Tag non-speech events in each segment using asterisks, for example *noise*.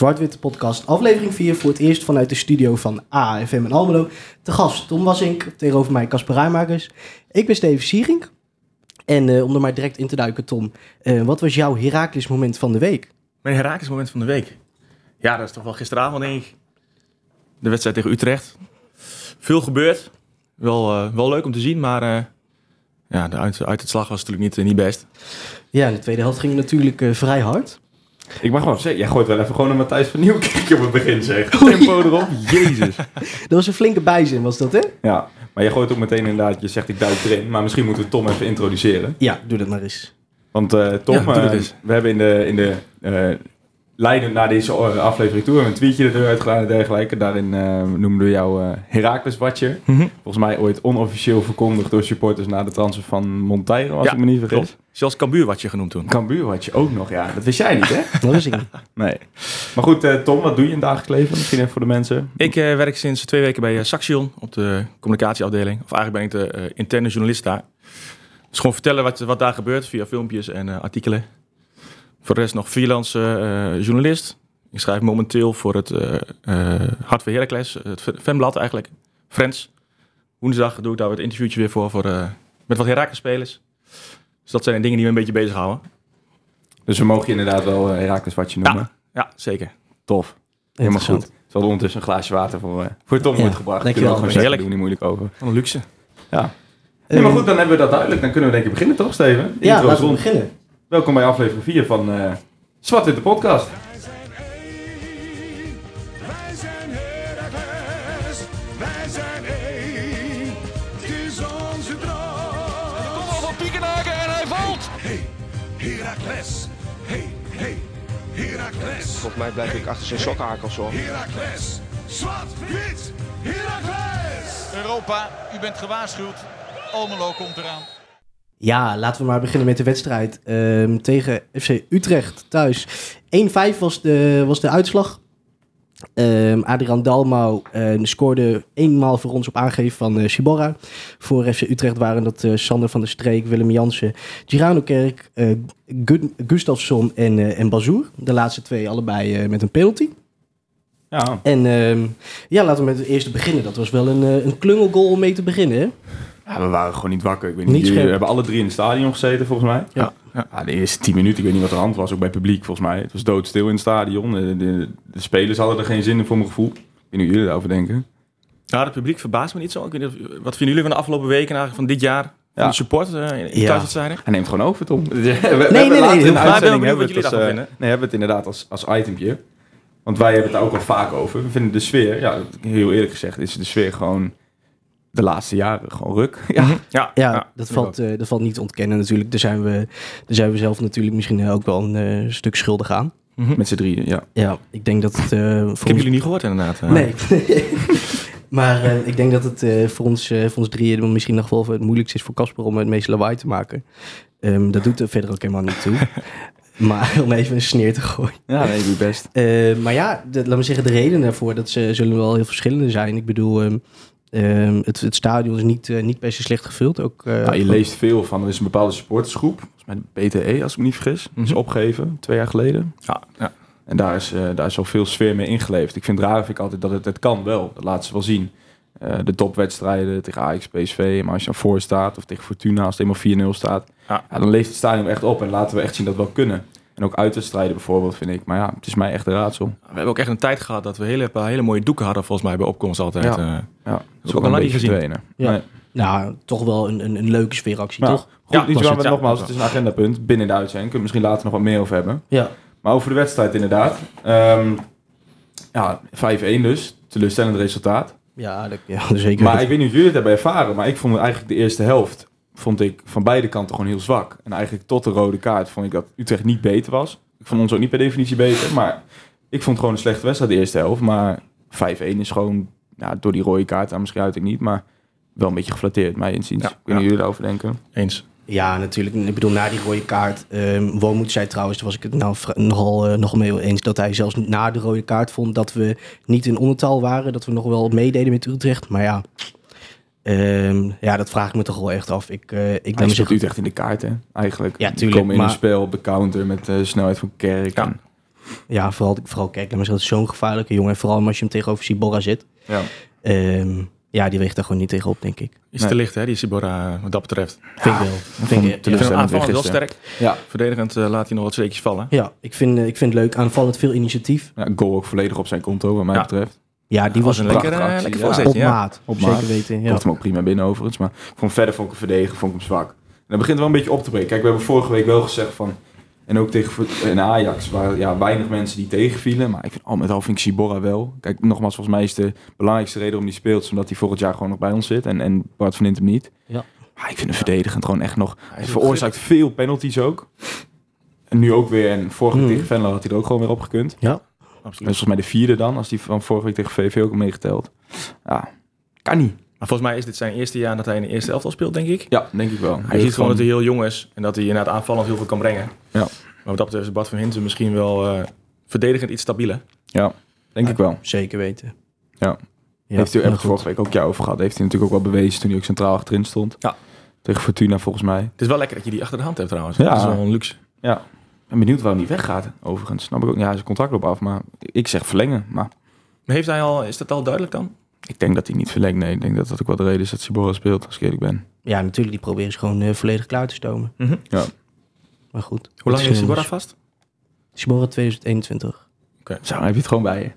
Zwart-Witte Podcast, aflevering 4 voor het eerst vanuit de studio van AFM en Almelo. Te gast Tom Wassink, tegenover mij Casper Rijmakers. Ik ben Steven Siering. En eh, om er maar direct in te duiken, Tom, eh, wat was jouw Herakles moment van de week? Mijn Herakles moment van de week? Ja, dat is toch wel gisteravond, denk ik. De wedstrijd tegen Utrecht. Veel gebeurd. Wel, eh, wel leuk om te zien, maar ja, de uit, uit het slag was natuurlijk niet, niet best. Ja, in de tweede helft ging het natuurlijk vrij hard. Ik mag wel zeggen, jij gooit wel even gewoon een Matthijs van Nieuwkerk op het begin, zeg. *laughs* Tempo erop, jezus. Dat was een flinke bijzin, was dat hè? Ja, maar jij gooit ook meteen inderdaad, je zegt ik duik erin. Maar misschien moeten we Tom even introduceren. Ja, doe dat maar eens. Want eh, Tom, Ja, eh, we hebben in de, in de eh, leidend naar deze aflevering toe, hebben we een tweetje er deur uitgedaan en dergelijke. Daarin eh, noemden we jou eh Herakles Watje. Mhm. Volgens mij ooit onofficieel verkondigd door supporters na de transfer van Monteiro, als Ja, ik me niet vergis. Klopt. Zelfs Cambuur wat je genoemd toen. Cambuur je ook nog, ja. Dat wist jij niet, hè? *laughs* Dat was ik. Nee. Maar goed, eh, Tom, wat doe je in het dagelijks leven? Misschien even voor de mensen. Ik eh, werk sinds twee weken bij Saxion op de communicatieafdeling. Of eigenlijk ben ik de eh, interne journalist daar. Dus gewoon vertellen wat, wat daar gebeurt via filmpjes en eh, artikelen. Voor de rest nog freelance eh, journalist. Ik schrijf momenteel voor het eh eh Hart voor Heracles, het fanblad eigenlijk. Friends. Woensdag doe ik daar wat interviewtje weer voor, voor eh, met wat Heracles spelers. Dus dat zijn de dingen die me een beetje bezighouden. Dus we mogen je inderdaad wel uh, Herakles Watje noemen. Ja, ja, zeker. Tof. Helemaal goed. Er zal ondertussen een glaasje water voor, eh, voor Tom Ja, wordt gebracht. dankjewel. Gewoon Heerlijk. doen we niet moeilijk over. Wat een luxe. Ja. Nee, maar goed, dan hebben we dat duidelijk. Dan kunnen we denk ik beginnen toch, Steven? Ja, laten we rond. beginnen. Welkom bij aflevering 4 van eh Zwart in de podcast. Wij zijn één, wij zijn Heracles, wij zijn één, het is onze droom. Kom al van Piekenhaken en hij valt. Hey, Heracles, hey, hey, Heracles, Volgens mij blijf ik achter zijn sokkenhakels hoor. Heracles, zwart, wit, Heracles. Europa, u bent gewaarschuwd. Almelo komt eraan. Ja, laten we maar beginnen met de wedstrijd Ehm, tegen FC Utrecht thuis. 1-5 was de, was de uitslag. Ehm Adrian Dalmau eh, scoorde eenmaal voor ons op aangeven van eh Ciborra. Voor FC Utrecht waren dat eh, Sander van der Streek, Willem Jansen, Girano Kerk, Gu- Gustafsson en, en Bazoer. De laatste twee allebei met een penalty. Ja. En ehm, ja, laten we met het eerste beginnen. Dat was wel een, een klungelgoal om mee te beginnen. Hè? Ja, we waren gewoon niet wakker. Ik weet Niet scherp. hebben alle drie in het stadion gezeten volgens mij. Ja. Ja, de eerste 10 minuten, ik weet niet wat er aan de hand was, ook bij publiek volgens mij. Het was doodstil in het stadion. De, de, de spelers hadden er geen zin in voor mijn gevoel. Ik weet niet hoe jullie daarover denken. Ja, het publiek verbaast me niet zo. Ik weet niet wat vinden jullie van de afgelopen weken eigenlijk van dit jaar? Van de support eh, in Ja. thuiswedstrijden? Hij neemt gewoon over, Tom. *laughs* we, we nee, hebben nee, later in de uitzending hebben wat we het, als, daarvan eh, vinden. nee, hebben we het inderdaad als, als itempje. Want wij hebben het daar ook al vaak over. We vinden de sfeer, ja, heel eerlijk gezegd, is de sfeer gewoon de laatste jaren gewoon ruk. *laughs* Ja, Ja, Ja, dat, valt, eh, dat valt niet te ontkennen natuurlijk. Daar zijn we, daar zijn we zelf natuurlijk misschien ook wel een eh, stuk schuldig aan. Mhm. met z'n drieën, ja. Ja, ik denk dat het eh, voor Ik heb ons... jullie niet gehoord inderdaad. eh. Nee. *laughs* maar eh, ik denk dat het eh, voor, ons, eh, voor ons drieën misschien nog wel het moeilijkste is voor Casper om het meeste lawaai te maken. Ehm, dat doet er verder ook helemaal niet toe. *laughs* maar om even een sneer te gooien. Ja, nee, doe best. Eh, maar ja, de, laat me zeggen, de redenen daarvoor, dat ze, zullen wel heel verschillende zijn. Ik bedoel, ehm, ehm, het, het stadion is niet, eh, niet per se slecht gevuld. Ook, eh, Nou, je leest veel van, er is een bepaalde supportersgroep, volgens mij de BTE als ik me niet vergis, is Mhm. opgegeven, twee jaar geleden. Ja, ja. En daar is, eh, daar is al veel sfeer mee ingeleefd. Ik vind het raar, vind ik altijd, dat het, het kan wel. Dat laten ze wel zien. Eh, de topwedstrijden tegen Ajax, PSV, maar als je dan voor staat, of tegen Fortuna, als het eenmaal 4-0 staat, Ja. ja, dan leeft het stadion echt op en laten we echt zien dat we wel kunnen. En ook uitwedstrijden bijvoorbeeld, vind ik. Maar ja, het is mij echt een raadsel. We hebben ook echt een tijd gehad dat we hele, paar hele mooie doeken hadden volgens mij bij opkomst altijd. Ja. eh. Ja, dat is ook niet gezien. Ja. Nee. Nou, toch wel een, een, een leuke sfeeractie, Maar toch? Goed, Ja, niet was waar we nogmaals, het is een agendapunt binnen de uitzending. Kunnen we misschien later nog wat meer over hebben. Ja. Maar over de wedstrijd inderdaad. Ehm, ja, 5-1 dus. Teleurstellend resultaat. Ja, dat, ja *laughs* zeker. Maar ik weet niet of jullie het hebben ervaren, maar ik vond eigenlijk de eerste helft vond ik van beide kanten gewoon heel zwak. En eigenlijk tot de rode kaart vond ik dat Utrecht niet beter was. Ik vond ons ook niet per definitie beter, maar ik vond gewoon een slechte wedstrijd de eerste helft. Maar 5-1 is gewoon, ja, door die rode kaart, daar misschien uit ik niet, maar wel een beetje geflatteerd, mij inziens. Ja, hoe jullie daarover denken. Eens. Ja, natuurlijk. Ik bedoel, na die rode kaart. Um, Wormoed zei trouwens, daar was ik het nou nogal, eh, nogal mee eens... dat hij zelfs na de rode kaart vond dat we niet in ondertaal waren. Dat we nog wel meededen met Utrecht. Maar ja, ehm, ja dat vraag ik me toch wel echt af. Ik, eh ik Hij ben speelt Utrecht in de kaart, hè, eigenlijk. Ja, Die tuurlijk, komen in maar- een spel op de counter met de snelheid van Kerk. Ja. En Ja, vooral, vooral maar zeggen, dat is zo'n gevaarlijke jongen. En vooral als je hem tegenover Sibora zit. Ja. Ehm, ja, die weegt daar gewoon niet tegenop, denk ik. Is Nee. te licht, hè, die Sibora, wat dat betreft. Vind ik wel. Vind ik, Ik vind weer aanvallend wel gisteren. sterk. Ja. Verdedigend eh, laat hij nog wat steekjes vallen. ja, ik vind, eh, ik vind het leuk. Aanvallend veel initiatief. ja, goal ook volledig op zijn konto, wat mij Ja. betreft. Ja, die was was een lekker, actie, op maat. Op Zeker maat. weten, Ik ja. Komt hem ook prima binnen overigens. Maar ik vond verder vond ik hem verdedigen, vond ik hem zwak. En dat begint wel een beetje op te breken. Kijk, we hebben vorige week wel gezegd van... En ook tegen in Ajax waren ja, weinig mensen die tegenvielen. Maar ik vind, al met al vind ik Sibora wel. Kijk, nogmaals, volgens mij is de belangrijkste reden waarom hij speelt... is omdat hij volgend jaar gewoon nog bij ons zit. En, en Bart van Intem niet. Ja. Maar ik vind hem verdedigend gewoon echt nog... Hij veroorzaakt veel penalties ook. En nu ook weer. En vorige week Mhm. tegen Venlo had hij er ook gewoon weer op gekund. Ja, Dat is Absoluut. volgens mij de vierde dan. Als die van vorige week tegen VV ook meegeteld. Ja, kan niet. Maar volgens mij is dit zijn eerste jaar dat hij in de eerste elftal speelt, denk ik. Ja, denk ik wel. Hij ziet gewoon dat hij heel jong is en dat hij inderdaad aanvallend heel veel kan brengen. Ja. Maar wat dat betreft is Bart van Hinten misschien wel eh, verdedigend iets stabieler. Ja, denk ik wel. zeker weten. Ja. Ja, heeft u goed. vorige week ook jou over gehad. Heeft hij natuurlijk ook wel bewezen toen hij ook centraal achterin stond. Ja. Tegen Fortuna volgens mij. Het is wel lekker dat je die achter de hand hebt trouwens. Ja. Dat is wel een luxe. Ja. Ben benieuwd waarom hij weggaat. Overigens. Snap ik ook. Ja, zijn contract loopt af. Maar ik zeg verlengen. Maar Maar heeft hij al, is dat al duidelijk dan? ik denk dat hij niet verlengt. Nee, ik denk dat dat ook wel de reden is dat Sibora speelt. Als ik eerlijk ben. Ja, natuurlijk, die proberen ze gewoon eh, volledig klaar te stomen. Ja. Maar goed. Hoe lang is Sibora vast? Sibora 2021. Zo, heb je het gewoon bij je.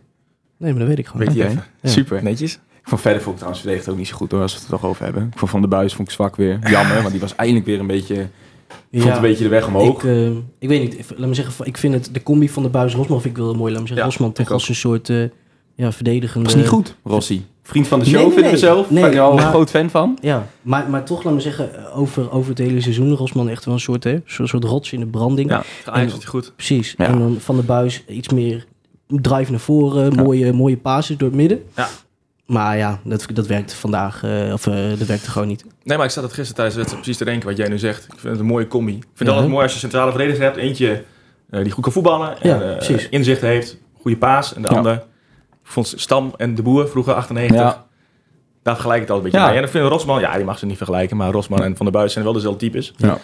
Nee, maar dat weet ik gewoon. Weet Oké. Ja. Super. Netjes. Ik vond verder vond ik trouwens verdedigd ook niet zo goed hoor. Als we het er toch over hebben. Ik vond Van der Buis vond ik zwak weer. Jammer. want die was eindelijk weer een beetje... Ik vond Ja. een beetje de weg omhoog. Ik, eh, ik weet niet, laat me zeggen, ik vind het, de combi van de buis Rosman vind ik wel mooi. Laat me zeggen, Ja, Rosman toch ik als een soort eh, ja, verdedigende... was niet goed, Rossi. Vriend van de Nee, show, nee, vinden we nee. zelf. Nee, ben je al een groot fan van. Ja, maar, maar toch, laat me zeggen, eh, over, over het hele seizoen, Rosman echt wel een soort, hè, zo'n soort rots in de branding. Ja, is hij goed. Precies. Ja. En dan van de buis iets meer drive naar voren, Ja. mooie, mooie passes door het midden. Ja. Maar ja, dat, dat werkte vandaag, eh, of eh, dat werkte gewoon niet. Nee, maar ik zat het gisteren tijdens de wedstrijd precies te denken wat jij nu zegt. Ik vind het een mooie combi. Ik vind het Ja. altijd mooi als je centrale verdediger hebt. Eentje eh, die goed kan voetballen en Ja, eh, inzicht heeft. Goede paas. En de Ja. ander, ik vond Stam en De Boer vroeger 98. Ja. Daar vergelijk ik het altijd een beetje Ja. mee. En dan vind ik Rosman, ja, die mag ze niet vergelijken. Maar Rosman en Van der Buis zijn wel dezelfde types. Ja.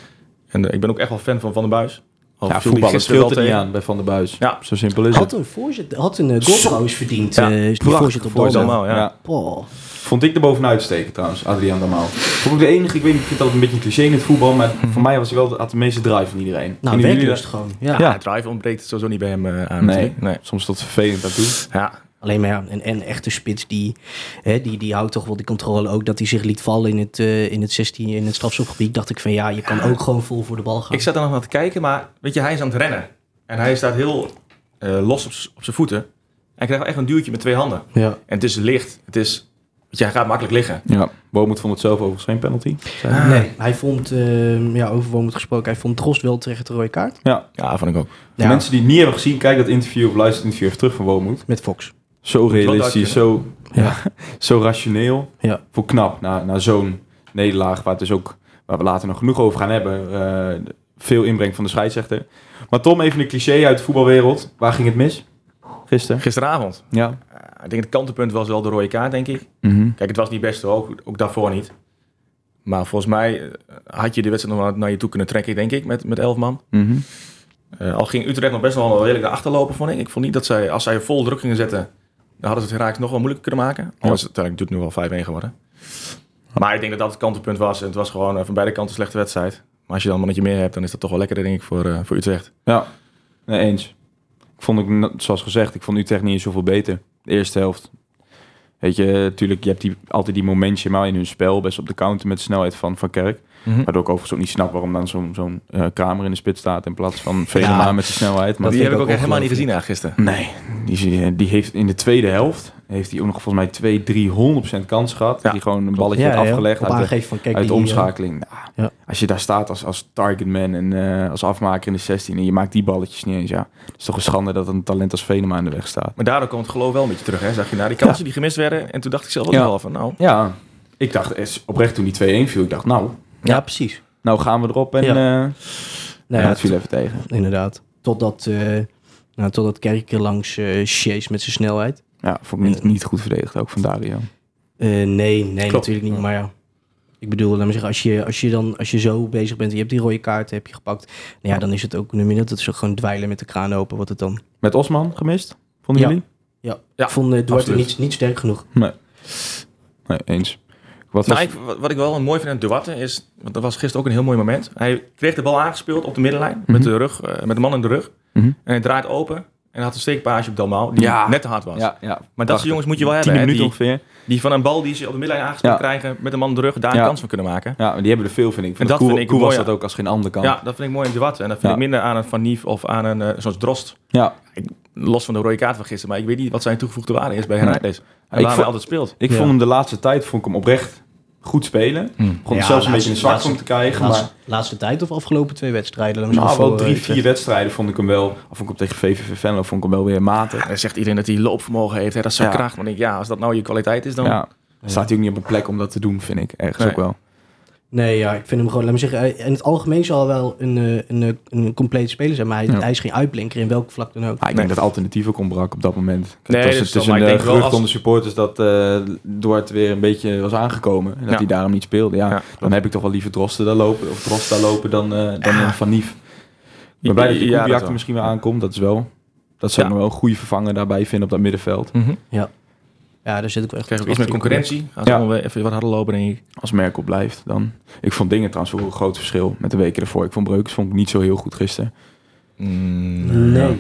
En ik ben ook echt wel fan van Van der Buis. Al Ja, gisteren speelt er niet aan bij Van der Buis. Ja. Zo simpel is Had het. een, voorzet, had een eh, goal Zo. trouwens verdiend, Ja, eh, voorzet op. Dalmau, ja. Ja. Oh. Vond ik er bovenuit steken trouwens, Adriaan Damal. Vond ik de enige, ik weet niet, ik vind dat een beetje een cliché in het voetbal, maar voor mij was hij wel de, had de meeste drive van iedereen. Nou, werklust gewoon. Ja. Ja, het drive ontbreekt sowieso niet bij hem eh, aan. Nee. nee. Soms tot vervelend aan toe. Ja, Alleen maar ja, een, een echte spits die, hè, die, die houdt toch wel die controle ook. Dat hij zich liet vallen in het, eh, in het 16, in het strafschopgebied. Dacht ik van ja, je kan ook gewoon vol voor de bal gaan. Ik zat er nog naar te kijken, maar weet je, hij is aan het rennen. En hij staat heel eh, los op, op zijn voeten. En hij krijgt echt een duwtje met twee handen. Ja. En het is licht. Het is, weet je, hij gaat makkelijk liggen. Ja, Boomut vond het zelf overigens geen penalty. Hij. Nee, hij vond, eh, ja, over Wormoed gesproken, hij vond Drost wel terecht de rode kaart. Ja, Ja, vond ik ook. mensen die het niet hebben gezien, kijk dat interview of luister het interview even terug van Woonmoed. Met Fox. Zo realistisch, zo, Ja. zo rationeel. Ja. Voor knap, na, na zo'n nederlaag, waar, het dus ook, waar we later nog genoeg over gaan hebben. eh, veel inbreng van de scheidsrechter. Maar Tom, even een cliché uit de voetbalwereld. Waar ging het mis? Gisteren? Gisteravond. Ja. eh, ik denk het kantelpunt was wel de rode kaart, denk ik. Mhm. Kijk, het was niet best ook, ook daarvoor niet. Maar volgens mij eh, had je de wedstrijd nog wel naar je toe kunnen trekken, denk ik, met, met elf man. Mhm. Eh, al ging Utrecht nog best wel redelijk naar achterlopen, vond ik. Ik vond niet dat zij, als zij vol druk gingen zetten, dan hadden ze het Herakles nog wel moeilijker kunnen maken. Al is het uiteindelijk nu wel 5-1 geworden. Maar ik denk dat dat het kantelpunt was. En het was gewoon eh, van beide kanten een slechte wedstrijd. Maar als je dan een mannetje meer hebt, dan is dat toch wel lekker, denk ik, voor, eh, voor Utrecht. Ja, nee, eens. Ik vond ook, zoals gezegd, ik vond Utrecht niet eens zoveel beter. De eerste helft. Weet je, natuurlijk, je hebt die, altijd die momentje maar in hun spel, best op de counter met de snelheid van Van Kerk. Waardoor ik overigens ook niet snap waarom dan zo'n zo'n eh, Kramer in de spits staat in plaats van Venema Ja, met de snelheid. Maar die heb ik ook helemaal niet gezien gisteren. Nee, die, die heeft in de tweede helft heeft hij ook nog volgens mij 2, 300% kans gehad. Ja, die gewoon een balletje Ja, afgelegd op uit de, van kijk uit de die, eh, omschakeling. Nou, Ja. Als je daar staat als, als targetman en eh, als afmaker in de 16 en je maakt die balletjes niet eens, ja. Het is toch een schande dat een talent als Venema in de weg staat. Maar daardoor komt het geloof wel een beetje terug. Hè? Zag je naar die kansen die gemist werden. En toen dacht ik zelf ook Ja. wel van, nou, Ja, ik dacht oprecht toen die 2-1 viel, ik dacht nou, ja, precies. nou gaan we erop en Ja. ja. Nou ja, ja, het viel even tegen. inderdaad. Totdat, eh nou, totdat Kerker langs eh chase met zijn snelheid. Ja, vond ik niet, niet goed verdedigd ook van Dario. Eh, nee, nee, Klopt. natuurlijk niet. Maar ja, Ik bedoel, laat me zeggen, als je, als je dan als je zo bezig bent en je hebt die rode kaart heb je gepakt, nou ja, dan is het ook een minuut. Dat is ook gewoon dweilen met de kraan open, wat het dan. Met Osman gemist? Vonden Ja. jullie? Ja, Ja, ik vond uh, Duarte niet, niet sterk genoeg. Nee. Nee, eens. Wat was... Nou, ik, wat- ik wel mooi vind aan Duarte is, want dat was gisteren ook een heel mooi moment. Hij kreeg de bal aangespeeld op de middenlijn met, de rug, eh, met de man in de rug. Mhm. En hij draait open en had een steekpaasje op Dalmau die Ja. net te hard was. Ja, ja. Maar dat soort jongens moet je wel 10 hebben. hè, minuten die, ongeveer. die van een bal die ze op de middenlijn aangespeeld krijgen met een man in de rug daar een kans van kunnen maken. Ja, maar die hebben er veel, vind ik. En Van dat Koe, vind ik was dat ook als geen ander kan. Ja, dat vind ik mooi in Duarte. En dat vind ik minder aan een Van Nief of aan een eh, zoals Drost. Ja. Los van de rode kaart van gisteren. Maar ik weet niet wat zijn toegevoegde waarde is bij waar hij vond- altijd speelt. Ik Ja. vond hem de laatste tijd vond ik hem oprecht goed spelen. Begon Ja, zelfs een beetje een zwak om te krijgen. Laatste, Maar laatste tijd of afgelopen twee wedstrijden? Nou, wel voor, drie, eh, vier wedstrijden vond ik hem wel... Of vond ik hem tegen VVV Venlo vond ik hem wel weer matig. Dan zegt iedereen dat hij loopvermogen heeft. Hè, dat is zijn Ja. kracht. Maar ik denk, ja, als dat nou je kwaliteit is, dan... Ja. Staat hij ook niet op een plek om dat te doen, vind ik. Ergens Nee. ook wel. Nee, ja, ik vind hem gewoon, laat me zeggen, eh, in het algemeen zal hij wel een, eh, een, eh, een complete speler zijn, maar hij, Ja. hij is geen uitblinker in welk vlak dan ook. Ah, ik denk dat alternatief ook ontbrak op dat moment. Nee, het was wel, tussen ik de wel gerucht als- onder supporters dat eh Duarte weer een beetje was aangekomen. En dat Ja. hij daarom niet speelde. Ja, Ja, dan heb ik toch wel liever Drosten daar lopen, of Drost daar lopen dan, eh, dan Ja. Van Nief. Ik ben blij dat Ja, Kubiak er wel. misschien weer aankomt. Dat is wel... Dat zou ik Ja. nog wel een goede vervanger daarbij vinden op dat middenveld. Mhm. Ja, daar zit ik wel echt Krijg ook iets meer concurrentie. Als Ja. we even wat harder lopen, denk ik. Als Merkel blijft, dan... Ik vond dingen trouwens wel een groot verschil met de weken ervoor. Ik vond Breukers vond ik niet zo heel goed gisteren. Mm, Nee.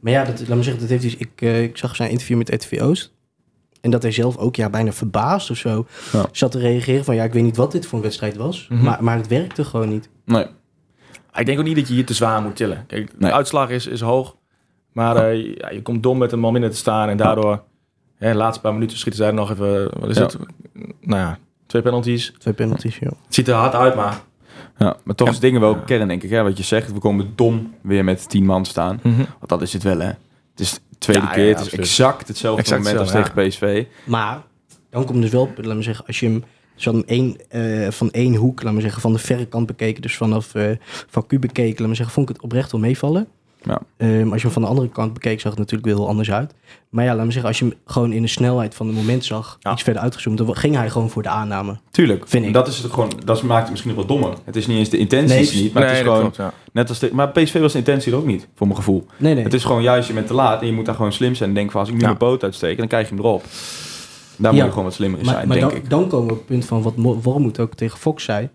Maar ja, dat, laat me zeggen, dat heeft hij, ik, eh, ik zag zijn interview met RTV Oost. En dat hij zelf ook ja, bijna verbaasd of zo Ja. zat te reageren van... ja, ik weet niet wat dit voor een wedstrijd was, Mhm. maar, maar het werkte gewoon niet. Nee. Ik denk ook niet dat je hier te zwaar moet tillen. Kijk, Nee. de uitslag is, is hoog. Maar eh, ja, je komt dom met een man minder te staan. En daardoor, hè, de laatste paar minuten schieten zij er nog even... Wat is Ja. het? Nou ja, twee penalties. Twee penalties, ja. Het ziet er hard uit, maar... Ja, maar toch Ja. is dingen wel kern, denk ik. Hè? Wat je zegt, we komen dom weer met tien man staan. Want dat is het wel, hè. Het is de tweede Ja, keer. ja, het is absoluut. exact hetzelfde Exact moment als tegen PSV. Maar dan komt dus wel, laat me zeggen, als je hem één, eh, van één hoek, laat me zeggen, van de verre kant bekeken, dus vanaf eh, van Q bekeken, laat me zeggen, vond ik het oprecht wel meevallen. Ja. Ehm, als je hem van de andere kant bekeek, zag het natuurlijk weer heel anders uit. Maar ja, laat me zeggen, als je hem gewoon in de snelheid van het moment zag, Ja. iets verder uitgezoomd, dan ging hij gewoon voor de aanname. Tuurlijk. Vind ik. Dat, is het gewoon, dat maakt het misschien nog wel dommer. Het is niet eens de intenties Nee, niet, maar het is gewoon... klopt, ja. Net als de, maar PSV was de intentie er ook niet, voor mijn gevoel. Nee, nee. Het is gewoon juist, je bent te laat en je moet daar gewoon slim zijn. En denken van, als ik nu Ja. mijn poot uitsteek, dan krijg je hem erop. Daar Ja. moet je gewoon wat slimmer in maar zijn, maar denk dan, ik. dan komen we op het punt van wat Mo- Wormoed ook tegen Fox zei.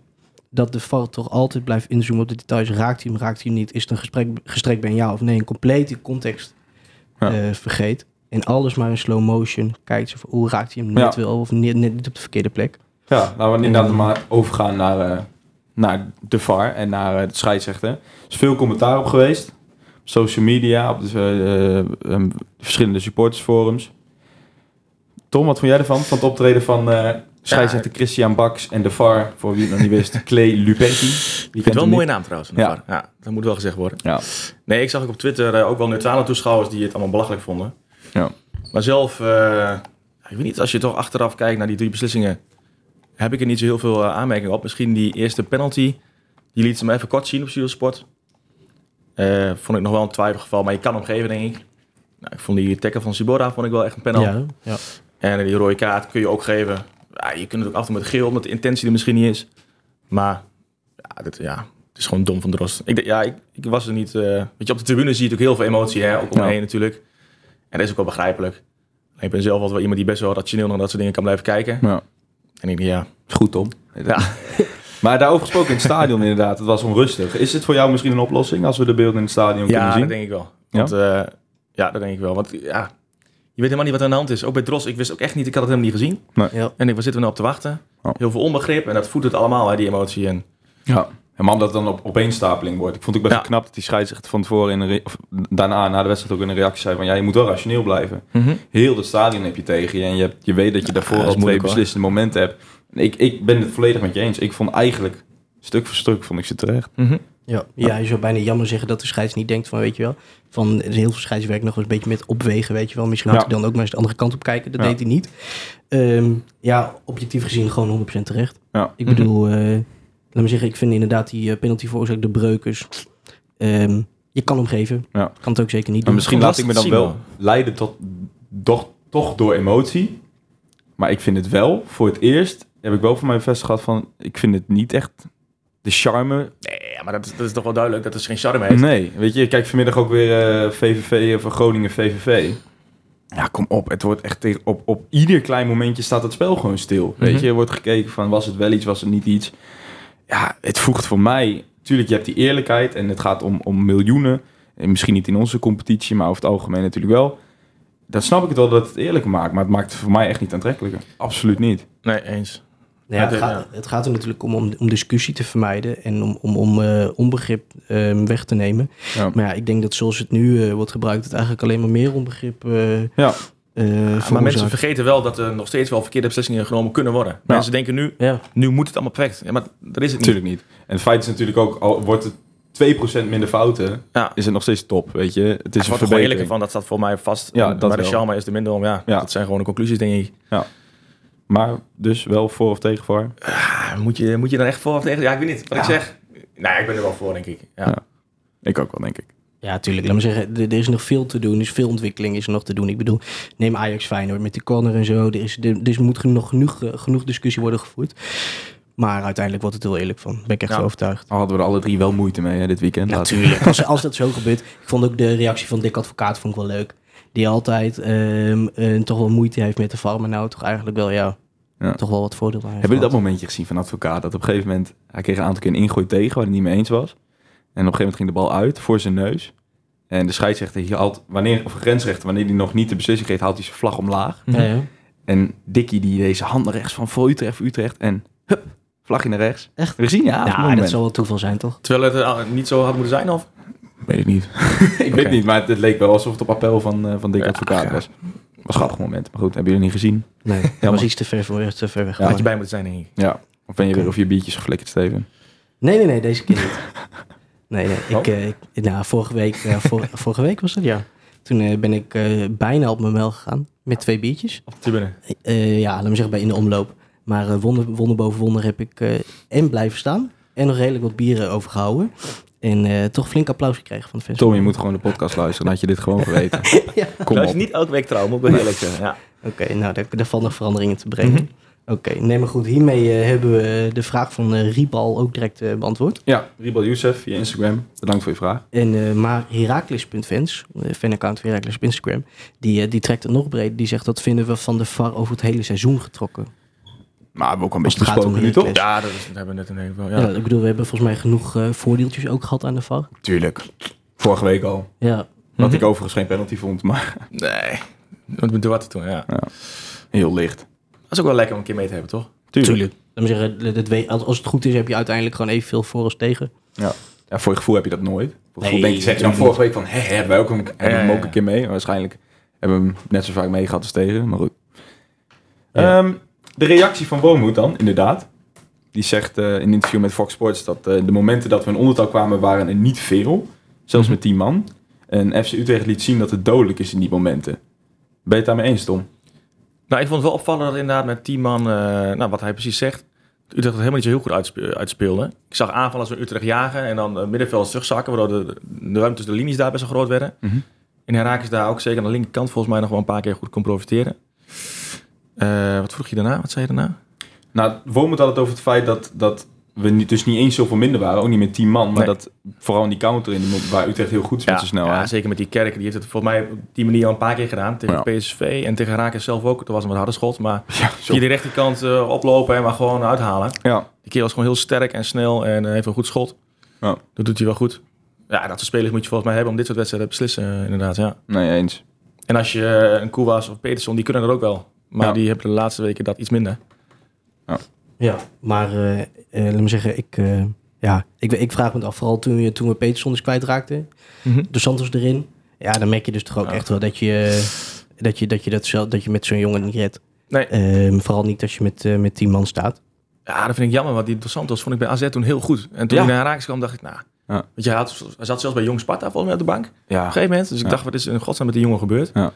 Dat de VAR toch altijd blijft inzoomen op de details. Raakt hij hem, raakt hij hem niet? Is het een gesprek, gestrekt bij een ja of nee? Een complete context Ja. eh, vergeet. En alles maar in slow motion. Kijkt ze hoe raakt hij hem net wel of net, net niet op de verkeerde plek. Ja, laten we inderdaad maar overgaan naar, eh, naar de VAR en naar eh, de scheidsrechter. Er is veel commentaar op geweest. Social media, op de, eh, verschillende supportersforums. Tom, wat vond jij ervan? Van het optreden van scheidsrechter Christian Baks en de VAR, voor wie het nog niet wist, *laughs* Clay Luperti. Die Ik vind kent het wel een mooie niet. naam trouwens. van de Ja. VAR. ja, dat moet wel gezegd worden. Ja. Nee, ik zag ook op Twitter eh, ook wel neutrale toeschouwers die het allemaal belachelijk vonden. Ja. Maar zelf, eh, ik weet niet, als je toch achteraf kijkt naar die drie beslissingen, heb ik er niet zo heel veel eh, aanmerkingen op. Misschien die eerste penalty, die liet ze me even kort zien op Sport. Eh vond ik nog wel een twijfelgeval, maar je kan hem geven, denk ik. Nou, ik vond die tackle van Sibora vond ik wel echt een penalty. Ja, ja. En die rode kaart kun je ook geven. Ja, je kunt het ook af en toe met geel, omdat de intentie er misschien niet is. Maar ja, dit, ja het is gewoon dom van Drost. Ik, ja, ik, ik was er niet... eh, weet je, op de tribune zie je natuurlijk heel veel emotie, hè, ook om me Ja. heen natuurlijk. En dat is ook wel begrijpelijk. Ik ben zelf altijd wel iemand die best wel rationeel naar dat soort dingen kan blijven kijken. Ja. En ik denk, ja, goed, Tom. Ja. *laughs* Maar daarover gesproken in het stadion inderdaad, het was onrustig. Is het voor jou misschien een oplossing als we de beelden in het stadion ja kunnen zien? dat denk ik wel. Want, ja? ja, dat denk ik wel. Want ja, je weet helemaal niet wat er aan de hand is. Ook bij Drost, ik wist ook echt niet, ik had het helemaal niet gezien. Ja. En ik, waar zitten we nou op te wachten? Oh. Heel veel onbegrip en dat voedt het allemaal, hè, die emotie. En Ja. En maar omdat het dan op opeenstapeling wordt. Ik vond het ook best Ja. wel knap dat die scheidsrechter van tevoren in of daarna, na de wedstrijd ook in een reactie zei van ja, je moet wel rationeel blijven. Heel het stadion heb je tegen je en je, hebt, je weet dat je daarvoor dat is al twee hoor. beslissende momenten hebt. En ik, ik ben het volledig met je eens. Ik vond eigenlijk, stuk voor stuk, vond ik ze terecht. Ja, ja, je zou bijna jammer zeggen dat de scheids niet denkt van, weet je wel, van er is heel veel scheidswerk nog eens een beetje met opwegen, weet je wel. Misschien Ja. moet hij dan ook maar eens de andere kant op kijken. Dat Ja. deed hij niet. Ehm, ja, objectief gezien gewoon 100% terecht. Ja. Ik bedoel, eh, laat me zeggen, ik vind inderdaad die eh, penalty veroorzaakt de breukers. Ehm, je kan hem geven. Ja. Kan het ook zeker niet doen. misschien laat ik me dan wel leiden tot, toch, toch door emotie. Maar ik vind het wel voor het eerst heb ik wel van mij bevestigd gehad van... Ik vind het niet echt de charme. Nee, maar dat is, dat is toch wel duidelijk dat het geen charme heeft. Nee, weet je, kijk vanmiddag ook weer eh, VVV of Groningen VVV. Ja, kom op. Het wordt echt tegen, op, op ieder klein momentje staat het spel gewoon stil. Weet Mhm. je, er wordt gekeken van was het wel iets, was het niet iets. Ja, het voegt voor mij... Tuurlijk, je hebt die eerlijkheid en het gaat om, om miljoenen. En misschien niet in onze competitie, maar over het algemeen natuurlijk wel. Dan snap ik het wel dat het eerlijker maakt, maar het maakt het voor mij echt niet aantrekkelijker. Absoluut niet. Nee, eens. Ja, Ja, het, gaat, het gaat er natuurlijk om, om, om discussie te vermijden en om, om, om eh, onbegrip ehm, weg te nemen. Ja. Maar ja, ik denk dat zoals het nu eh, wordt gebruikt, het eigenlijk alleen maar meer onbegrip eh Ja. eh, Ja, maar mensen vergeten wel dat er nog steeds wel verkeerde beslissingen genomen kunnen worden. Mensen denken nu, Ja, nu moet het allemaal perfect. Ja, maar dat is het. Natuurlijk niet. En het feit is natuurlijk ook, al wordt het 2% minder fouten, Ja. is het nog steeds top, weet je. Het is wordt er gewoon verbetering. eerlijker van, dat staat voor mij vast. Ja, dat maar de charme is er minder om. Ja, Ja. dat zijn gewoon de conclusies, denk ik. Maar dus wel voor of tegen voor. Ah, moet, je, moet je dan echt voor of tegen? Ja, ik weet niet. Wat ik zeg. Nee, ik ben er wel voor, denk ik. Ja. Ja. Ik ook wel, denk ik. ja, tuurlijk. Laat me zeggen, er, er is nog veel te doen. Er is veel ontwikkeling is er nog te doen. Ik bedoel, neem Ajax Feyenoord met die corner en zo. Er, is, er, er moet nog genoeg, genoeg discussie worden gevoerd. Maar uiteindelijk wordt het heel eerlijk van. Ben ik echt Ja. zo overtuigd. Al hadden we er alle drie wel moeite mee hè, dit weekend. Natuurlijk. Als, als dat zo gebeurt. Ik vond ook de reactie van Dick Advocaat vond ik wel leuk. Die altijd ehm, eh, toch wel moeite heeft met de VAR. Maar nou toch eigenlijk wel, ja, Ja. toch wel wat voordeel Hebben jullie dat momentje gezien van advocaat? Dat op een gegeven moment, hij kreeg een aantal keer een ingooi tegen waar hij het niet mee eens was. En op een gegeven moment ging de bal uit voor zijn neus. En de scheidsrechter hier haalt, wanneer, of grensrechter, wanneer hij nog niet de beslissing geeft, haalt hij zijn vlag omlaag. Ja, ja. En Dikkie die deze hand naar rechts van voor Utrecht, voor Utrecht. En hup, vlagje naar rechts. Echt? Je gezien? Ja, Ja, dat zal wel toeval zijn, toch? Terwijl het eh, niet zo had moeten zijn, of? Weet ik niet. *laughs* ik weet niet, maar het, het leek wel alsof het op appel van, eh, van Dick Ja, Advocaat ja. Was. Een grappig moment. Maar goed, hebben jullie niet gezien? Nee, *laughs* dat was iets te ver, voor, te ver weg. Had je bij moeten zijn, denk ik. Ja. Of ben je weer over je biertjes geflikkerd, Steven? Nee, nee, nee, deze keer niet. *laughs* Nee, nee. Ik, Oh. eh, ik, nou, vorige week, ja, vor- *laughs* vorige week was dat, ja. Toen eh, ben ik eh, bijna op mijn mel gegaan met twee biertjes. Op de tribune. Eh, ja, laat me zeggen, bij in de omloop. Maar eh, wonder, wonder boven wonder heb ik eh, en blijven staan en nog redelijk wat bieren overgehouden. En eh, toch flink applaus gekregen van de fans. Tom, je moet gewoon de podcast luisteren. Dan had je dit gewoon geweten. *laughs* Ja. Kom is niet elke week trouw, moet ik wel eerlijk zeggen. Ja. Oké, nou, daar, daar valt nog veranderingen te brengen. Mhm. Oké, nee, maar goed. Hiermee eh, hebben we de vraag van eh Riepal ook direct beantwoord. Ja, Ribal Youssef via Instagram. Bedankt voor je vraag. En, eh, maar Herakles.fans, de fanaccount van Herakles op Instagram, die, die trekt het nog breder. Die zegt dat vinden we van de VAR over het hele seizoen getrokken. Maar we hebben ook al een beetje besproken nu, toch? Ja, dat, is, dat hebben we net in ieder geval. Ja. Ja. ik bedoel, we hebben volgens mij genoeg eh, voordeeltjes ook gehad aan de VAR. Tuurlijk. Vorige week al. Ja, Wat Mhm. ik overigens geen penalty vond, maar Nee. Wat met Duarte toen, ja. heel licht. Dat is ook wel lekker om een keer mee te hebben, toch? tuurlijk. Zeggen, dat- weet- als het goed is, heb je uiteindelijk gewoon evenveel voor als tegen. Ja, voor je gevoel heb je dat nooit. Voor je Nee, denk je, zeg je dan vorige week van, hé, hebben wij ook een, hebben Ja, hem ja, ook ja. een keer mee? Waarschijnlijk hebben we hem net zo vaak mee gehad als tegen, maar goed. Ja. De reactie van Wormoed dan, inderdaad. Die zegt eh, in een interview met Fox Sports dat eh, de momenten dat we in ondertal kwamen waren er niet veel. Zelfs met 10 man. En FC Utrecht liet zien dat het dodelijk is in die momenten. Ben je het daarmee eens, Tom? Nou, ik vond het wel opvallend dat inderdaad met 10 man, eh, nou, wat hij precies zegt, Utrecht het helemaal niet zo heel goed uitspe- uitspeelde. Ik zag aanvallen van Utrecht jagen en dan middenveld terugzakken, waardoor de, de ruimte tussen de linies daar best wel groot werden. Mhm. En Herakles daar ook zeker aan de linkerkant volgens mij nog wel een paar keer goed kon profiteren. Eh, wat vroeg je daarna? Wat zei je daarna? Nou, Wormoed had het over het feit dat, dat we niet, dus niet eens zoveel minder waren. Ook niet met 10 man. Maar Nee. dat vooral in die counter, in mo- waar Utrecht heel goed is met zijn snelheid. ja, zeker met die Kerk. Die heeft het volgens mij op die manier al een paar keer gedaan. Tegen Ja. PSV en tegen Herakles zelf ook. Dat was een wat harde schot. Maar Ja, via die rechterkant eh, oplopen en maar gewoon uithalen. ja. Die kerel is gewoon heel sterk en snel en eh, heeft een goed schot. Ja. Dat doet hij wel goed. Ja, dat soort spelers moet je volgens mij hebben om dit soort wedstrijden te beslissen, inderdaad. Ja. Nee, eens. En als je een Koewas of Peterson, die kunnen dat ook wel. Maar Ja. die hebben de laatste weken dat iets minder. Ja, maar eh, eh, laat me zeggen, ik, eh, ja, ik, ik vraag me het af, vooral toen, we- toen we Peterson dus kwijtraakten, de Santos erin. Ja, dan merk je dus toch ook Ja. echt wel dat je, dat, je, dat, je dat, zelf, dat je met zo'n jongen niet redt. Nee. Ehm, vooral niet als je met, eh, met tien man staat. Ja, dat vind ik jammer, want die Dos Santos vond ik bij AZ toen heel goed. En toen Ja. hij naar Herakles kwam, dacht ik, nou... Ja. Weet je, hij, had, hij zat zelfs bij Jong Sparta volgens mij op de bank. Op Ja. een gegeven moment. Dus ik Ja. dacht, wat is er in godsnaam met die jongen gebeurd? Ja.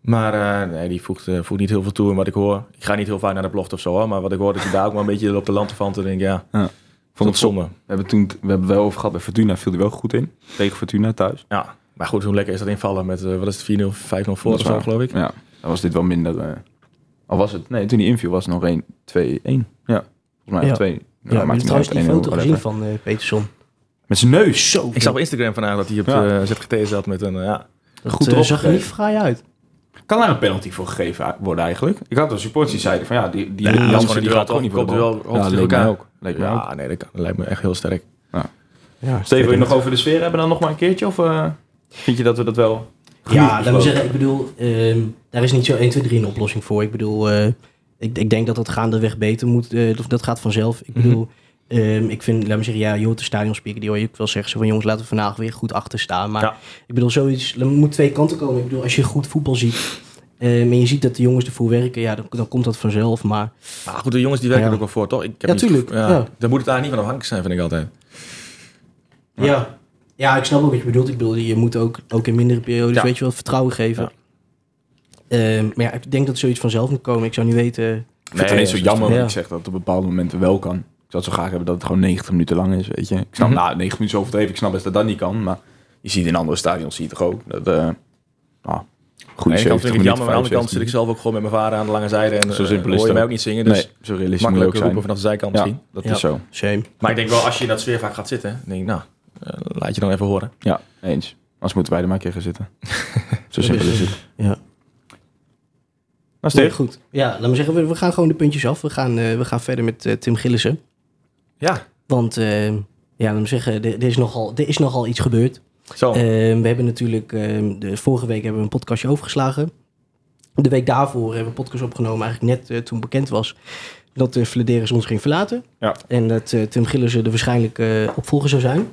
Maar eh, nee, die voegt, eh, voegt niet heel veel toe. En wat ik hoor, ik ga niet heel vaak naar de belofte of zo, hoor, maar wat ik hoor, dat hij daar ook wel een beetje op de land van te denken, ja, Ja. vond het zonde. We hebben toen, we hebben wel over gehad bij Fortuna, viel hij wel goed in. Tegen Fortuna thuis. Ja, maar goed, hoe lekker is dat invallen met, eh, wat is het, 4-0, 5-0 voor of zo, geloof ik. Ja, dan was dit wel minder, eh, Al was het, nee, toen hij inviel was het nog 1, 2, 1. Ja, volgens mij Ja. 2. Ja, maar je trouwens die foto gezien van eh, Peterson. Met zijn neus. Zo, Ik zag op Instagram vandaag dat hij op Ja. ZGT zat met een... ja. dat goed erop zag er niet fraai uit. Kan daar een penalty voor gegeven worden eigenlijk? Ik had wel supporters die zeiden van ja, die, die Nee, Jansen die een gaat ook niet voor de toch? bal. Komt wel hoofd Ja, leek mij ook. Leek mij ook. ja, nee, dat, kan- dat lijkt me echt heel sterk. Ja, Steven, wil je nog over de sfeer hebben dan nog maar een keertje? Of eh, vind je dat we dat wel... Ja, laat me zeggen, ik bedoel, ehm, daar is niet zo 1, 2, 3 een oplossing voor. Ik bedoel, eh, ik, ik denk dat dat gaandeweg beter moet. eh, dat, dat gaat vanzelf. Ik bedoel, ehm, ik vind, laat me zeggen, ja, je hoort de stadionspeaker, die hoor je ook wel zeggen. Zo van, jongens, laten we vandaag weer goed achter staan. Maar Ja. ik bedoel, zoiets, er moet twee kanten komen. Ik bedoel, als je goed voetbal ziet... ehm, en je ziet dat de jongens ervoor werken, ja, dan, dan komt dat vanzelf. Maar goed, de jongens die werken Ja. er ook wel voor, toch? Ik heb Ja, niet- tuurlijk, ja. Daar moet het daar niet van afhankelijk zijn, vind ik altijd. ja, ja ik snap ook wat je bedoelt. Ik bedoel, je moet ook, ook in mindere periodes, Ja. weet je wel, vertrouwen geven. Ja. Ehm, maar ja, ik denk dat zoiets vanzelf moet komen. Ik zou niet weten... Ik vind het ineens zo dat is- jammer Ja. dat ik zeg dat het op bepaalde momenten wel kan. Ik zou het zo graag hebben dat het gewoon 90 minuten lang is, weet je. Ik snap, Mhm. nou, 90 minuten is overdreven. Ik snap best dat dat niet kan, maar je ziet in andere stadions zie je toch ook dat, eh nou, Aan goede de ene kant 70 vind ik het minuten, jammer, maar aan de andere kant 75 zit ik zelf ook gewoon met mijn vader aan de lange zijde. En Zo eh, simpel is hoor je mij ook. niet zingen, dus Nee, zo realistisch moet je makkelijk ook zijn. roepen vanaf de zijkant Ja, misschien. dat Ja. is zo. Shame. Maar ik denk wel, als je in dat sfeer vaak gaat zitten, denk ik, nou, eh, laat je dan even horen. Ja, eens. Anders moeten wij er maar een keer gaan zitten. *laughs* zo simpel is het. Ja. Nou, Nee, Steve, goed. Ja, laat me zeggen, we, we gaan gewoon de puntjes af. We gaan, eh, we gaan verder met Tim Gillissen. Ja, Want, eh, ja, laat me zeggen, er, er, is nogal, er is nogal iets gebeurd. zo. Eh, we hebben natuurlijk, eh, de vorige week hebben we een podcastje overgeslagen. De week daarvoor hebben we een podcast opgenomen, eigenlijk net eh, toen bekend was dat de ons ging verlaten. Ja. En dat Tim Gillissen de waarschijnlijk eh, opvolger zou zijn.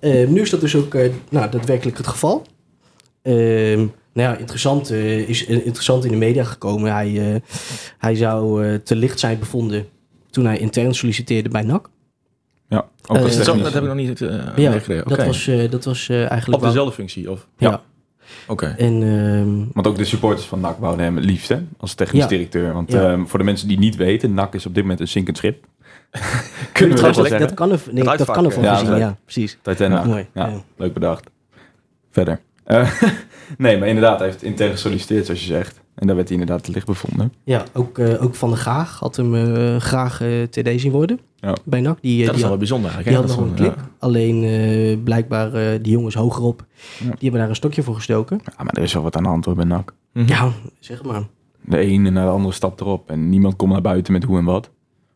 Nu is dat dus ook nou, daadwerkelijk het geval. Ehm, nou ja, interessant, is interessant in de media gekomen. Hij, hij zou te licht zijn bevonden toen hij intern solliciteerde bij NAC. Ja, ook Eh, als zo, technisch. dat heb ik nog niet uh, Ja, meegekregen. dat was, eh, dat was eh, eigenlijk Op dezelfde functie, of? Ja. Ja. Oké. En ehm, Want ook de supporters van NAC wouden hem het liefst, hè? Als technisch Ja. directeur. Want Ja. ehm, voor de mensen die niet weten, NAC is op dit moment een zinkend schip. *laughs* Kunnen we Trouwens, dat wel dat, zeggen? dat kan er, nee, dat kan er van ja, voorzien, dat- ja, precies. Titanic. Mooi. Ja, Ja. leuk bedacht. Verder. Eh, *laughs* nee, maar inderdaad, hij heeft intern gesolliciteerd, zoals je zegt. En daar werd hij inderdaad te licht bevonden. Ja, ook, eh, ook Van der Gaag had hem eh, graag eh, TD zien worden Ja. bij NAC. Die, Dat is die, wel had, bijzonder die eigenlijk. had nog een klik. Alleen eh, blijkbaar eh, die jongens hogerop, Ja. die hebben daar een stokje voor gestoken. Ja, maar er is wel wat aan de hand hoor bij NAC. ja. Mhm. Ja, zeg maar. De ene naar de andere stapt erop. En niemand komt naar buiten met hoe en wat.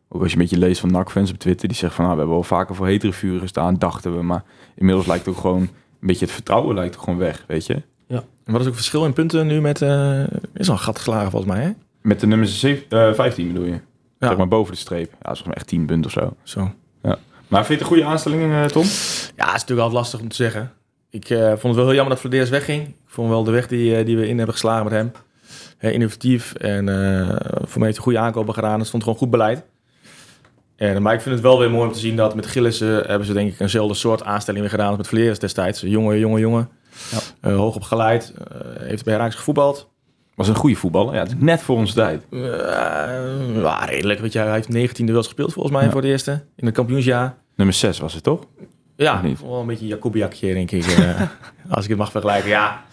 Ook als je een beetje leest van NAC-fans op Twitter. Die zeggen van, nou, we hebben wel vaker voor hetere vuren gestaan, dachten we. Maar inmiddels lijkt ook gewoon, een beetje het vertrouwen lijkt ook gewoon weg, weet je. En wat is ook het verschil in punten nu met... eh is al een gat geslagen volgens mij, hè? Met de nummer zeven- eh, 15 bedoel je? Ja. Zeg maar boven de streep. Ja, dat is volgens mij echt 10 punten of zo. Zo. Maar vind je het een goede aanstelling, eh, Tom? Ja, het is natuurlijk altijd lastig om te zeggen. Ik eh, vond het wel heel jammer dat Vladeers wegging. Ik vond wel de weg die, die we in hebben geslagen met hem. Hè, innovatief en eh, voor mij heeft hij goede aankopen gedaan. Er stond gewoon goed beleid. En, maar ik vind het wel weer mooi om te zien dat met Gillissen hebben ze denk ik eenzelfde soort aanstelling weer gedaan als met Vladeers destijds. Jonge, jonge, jonge. Ja. Eh, hoog opgeleid. eh, heeft bij Herakles gevoetbald. Was een goede voetballer. Ja, het is net voor onze tijd. Eh, redelijk. Weet je, hij heeft 19 duels gespeeld volgens mij Ja. voor de eerste. In het kampioensjaar. Nummer 6 was het, toch? Ja, wel een beetje Jacobiakje, denk ik. *laughs* als ik het mag vergelijken, ja.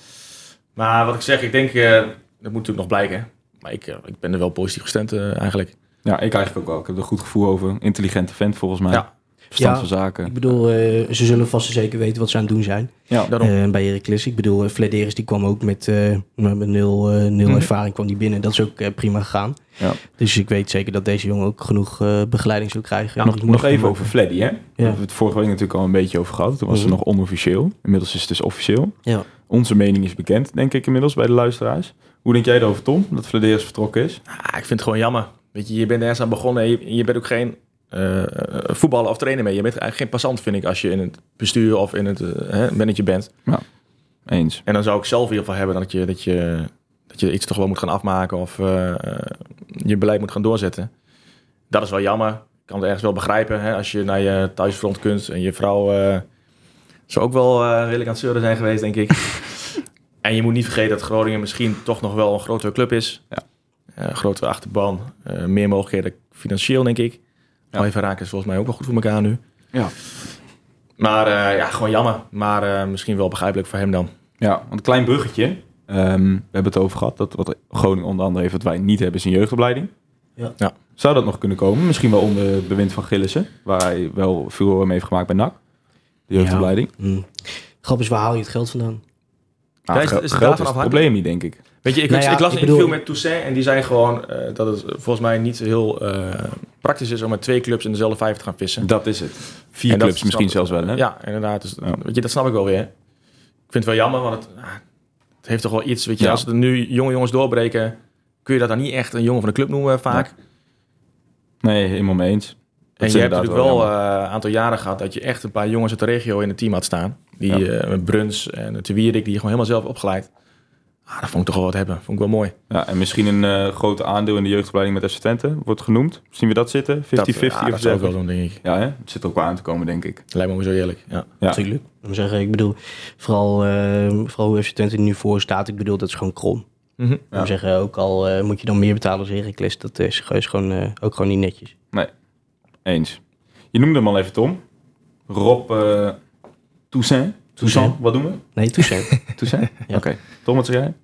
Maar wat ik zeg, ik denk, dat moet natuurlijk nog blijken. Maar ik, ik ben er wel positief gestemd eigenlijk. Ja, ik eigenlijk ook wel. Ik heb er een goed gevoel over. Intelligente vent volgens mij. Ja. Verstand Ja. van zaken. Ik bedoel, eh, ze zullen vast en zeker weten wat ze aan het doen zijn. Ja, Daarom. Eh, bij Heracles. Ik bedoel, uh, Flederis die kwam ook met, eh, met nul, eh, nul Mhm. ervaring kwam die binnen. Dat is ook eh, prima gegaan. Ja. Dus ik weet zeker dat deze jongen ook genoeg eh, begeleiding zal krijgen. Ja, nog, nog even over Fleddy, hè? We hebben het vorige week natuurlijk al een beetje over gehad. Toen was Mhm. het nog onofficieel. Inmiddels is het dus officieel. Ja. Onze mening is bekend, denk ik inmiddels, bij de luisteraars. Hoe denk jij erover, Tom, dat Flederis vertrokken is? Ah, ik vind het gewoon jammer. Weet je, je bent ergens aan begonnen en je, je bent ook geen eh, voetballer of trainer mee. Je bent eigenlijk geen passant, vind ik, als je in het bestuur of in het manager bent. Eens. En dan zou ik zelf in ieder geval hebben dat je, dat je, dat je iets toch wel moet gaan afmaken of eh, je beleid moet gaan doorzetten. Dat is wel jammer. Ik kan het ergens wel begrijpen. Hè? Als je naar je thuisfront kunt en je vrouw zou ook wel redelijk aan het zeuren zijn geweest, denk ik. *laughs* en je moet niet vergeten dat Groningen misschien toch nog wel een grotere club is. Ja. Grotere achterban, meer mogelijkheden financieel, denk ik. Ja. Ja. Even raken is volgens mij ook wel goed voor elkaar nu. Ja. Maar eh, ja, gewoon jammer. Maar eh, misschien wel begrijpelijk voor hem dan. Ja, want een klein bruggetje. Ehm, we hebben het over gehad. Dat wat Groningen onder andere heeft, wat wij niet hebben, is een jeugdopleiding. Ja. Ja. Zou dat nog kunnen komen? Misschien wel onder bewind van Gillissen, waar hij wel veel mee heeft gemaakt bij NAC. De jeugdopleiding. Hm. Grap is, waar haal je het geld vandaan? Nou, Ja, is- het geld is het het daarvan probleem niet, denk ik. Weet je, ik, Nou ja, ik las ik een bedoel- interview met Toussaint en die zei gewoon eh, dat het volgens mij niet heel eh, praktisch is om met twee clubs in dezelfde vijver te gaan vissen. Dat is het. Vier En clubs misschien ik. zelfs wel, hè? Ja, inderdaad. Dus, Ja. Weet je, dat snap ik wel weer. Ik vind het wel jammer, want het, ah, het heeft toch wel iets. Weet je, Ja. als er nu jonge jongens doorbreken, kun je dat dan niet echt een jongen van de club noemen vaak. Nee, helemaal mee eens. Dat En je hebt natuurlijk wel eh, een aantal jaren gehad dat je echt een paar jongens uit de regio in het team had staan. Die Ja. eh, met Bruns en Te Wierik, die je gewoon helemaal zelf opgeleid. Ah, dat vond ik toch wel wat hebben. Vond ik wel mooi. Ja, en misschien een eh grote aandeel in de jeugdopleiding met Twente wordt genoemd. Zien we dat zitten? 50-50 dat, ja, of dat zou ik zo? wel doen, denk ik. Ja, hè? het zit ook wel aan te komen, denk ik. Lijkt me zo eerlijk. Ja. Ja. Natuurlijk. Ik zeggen, ik bedoel, vooral, eh vooral hoe er nu voor staat, ik bedoel, dat is gewoon krom. Ik moet zeggen, ook al eh, moet je dan meer betalen als Heracles, dat is, is gewoon, eh, ook gewoon niet netjes. Eens. Je noemde hem al even, Tom. Rob eh Toussaint. Toussaint, wat doen we? Nee. *laughs* Toussaint? Ja. Oké. Tom, wat zeg jij?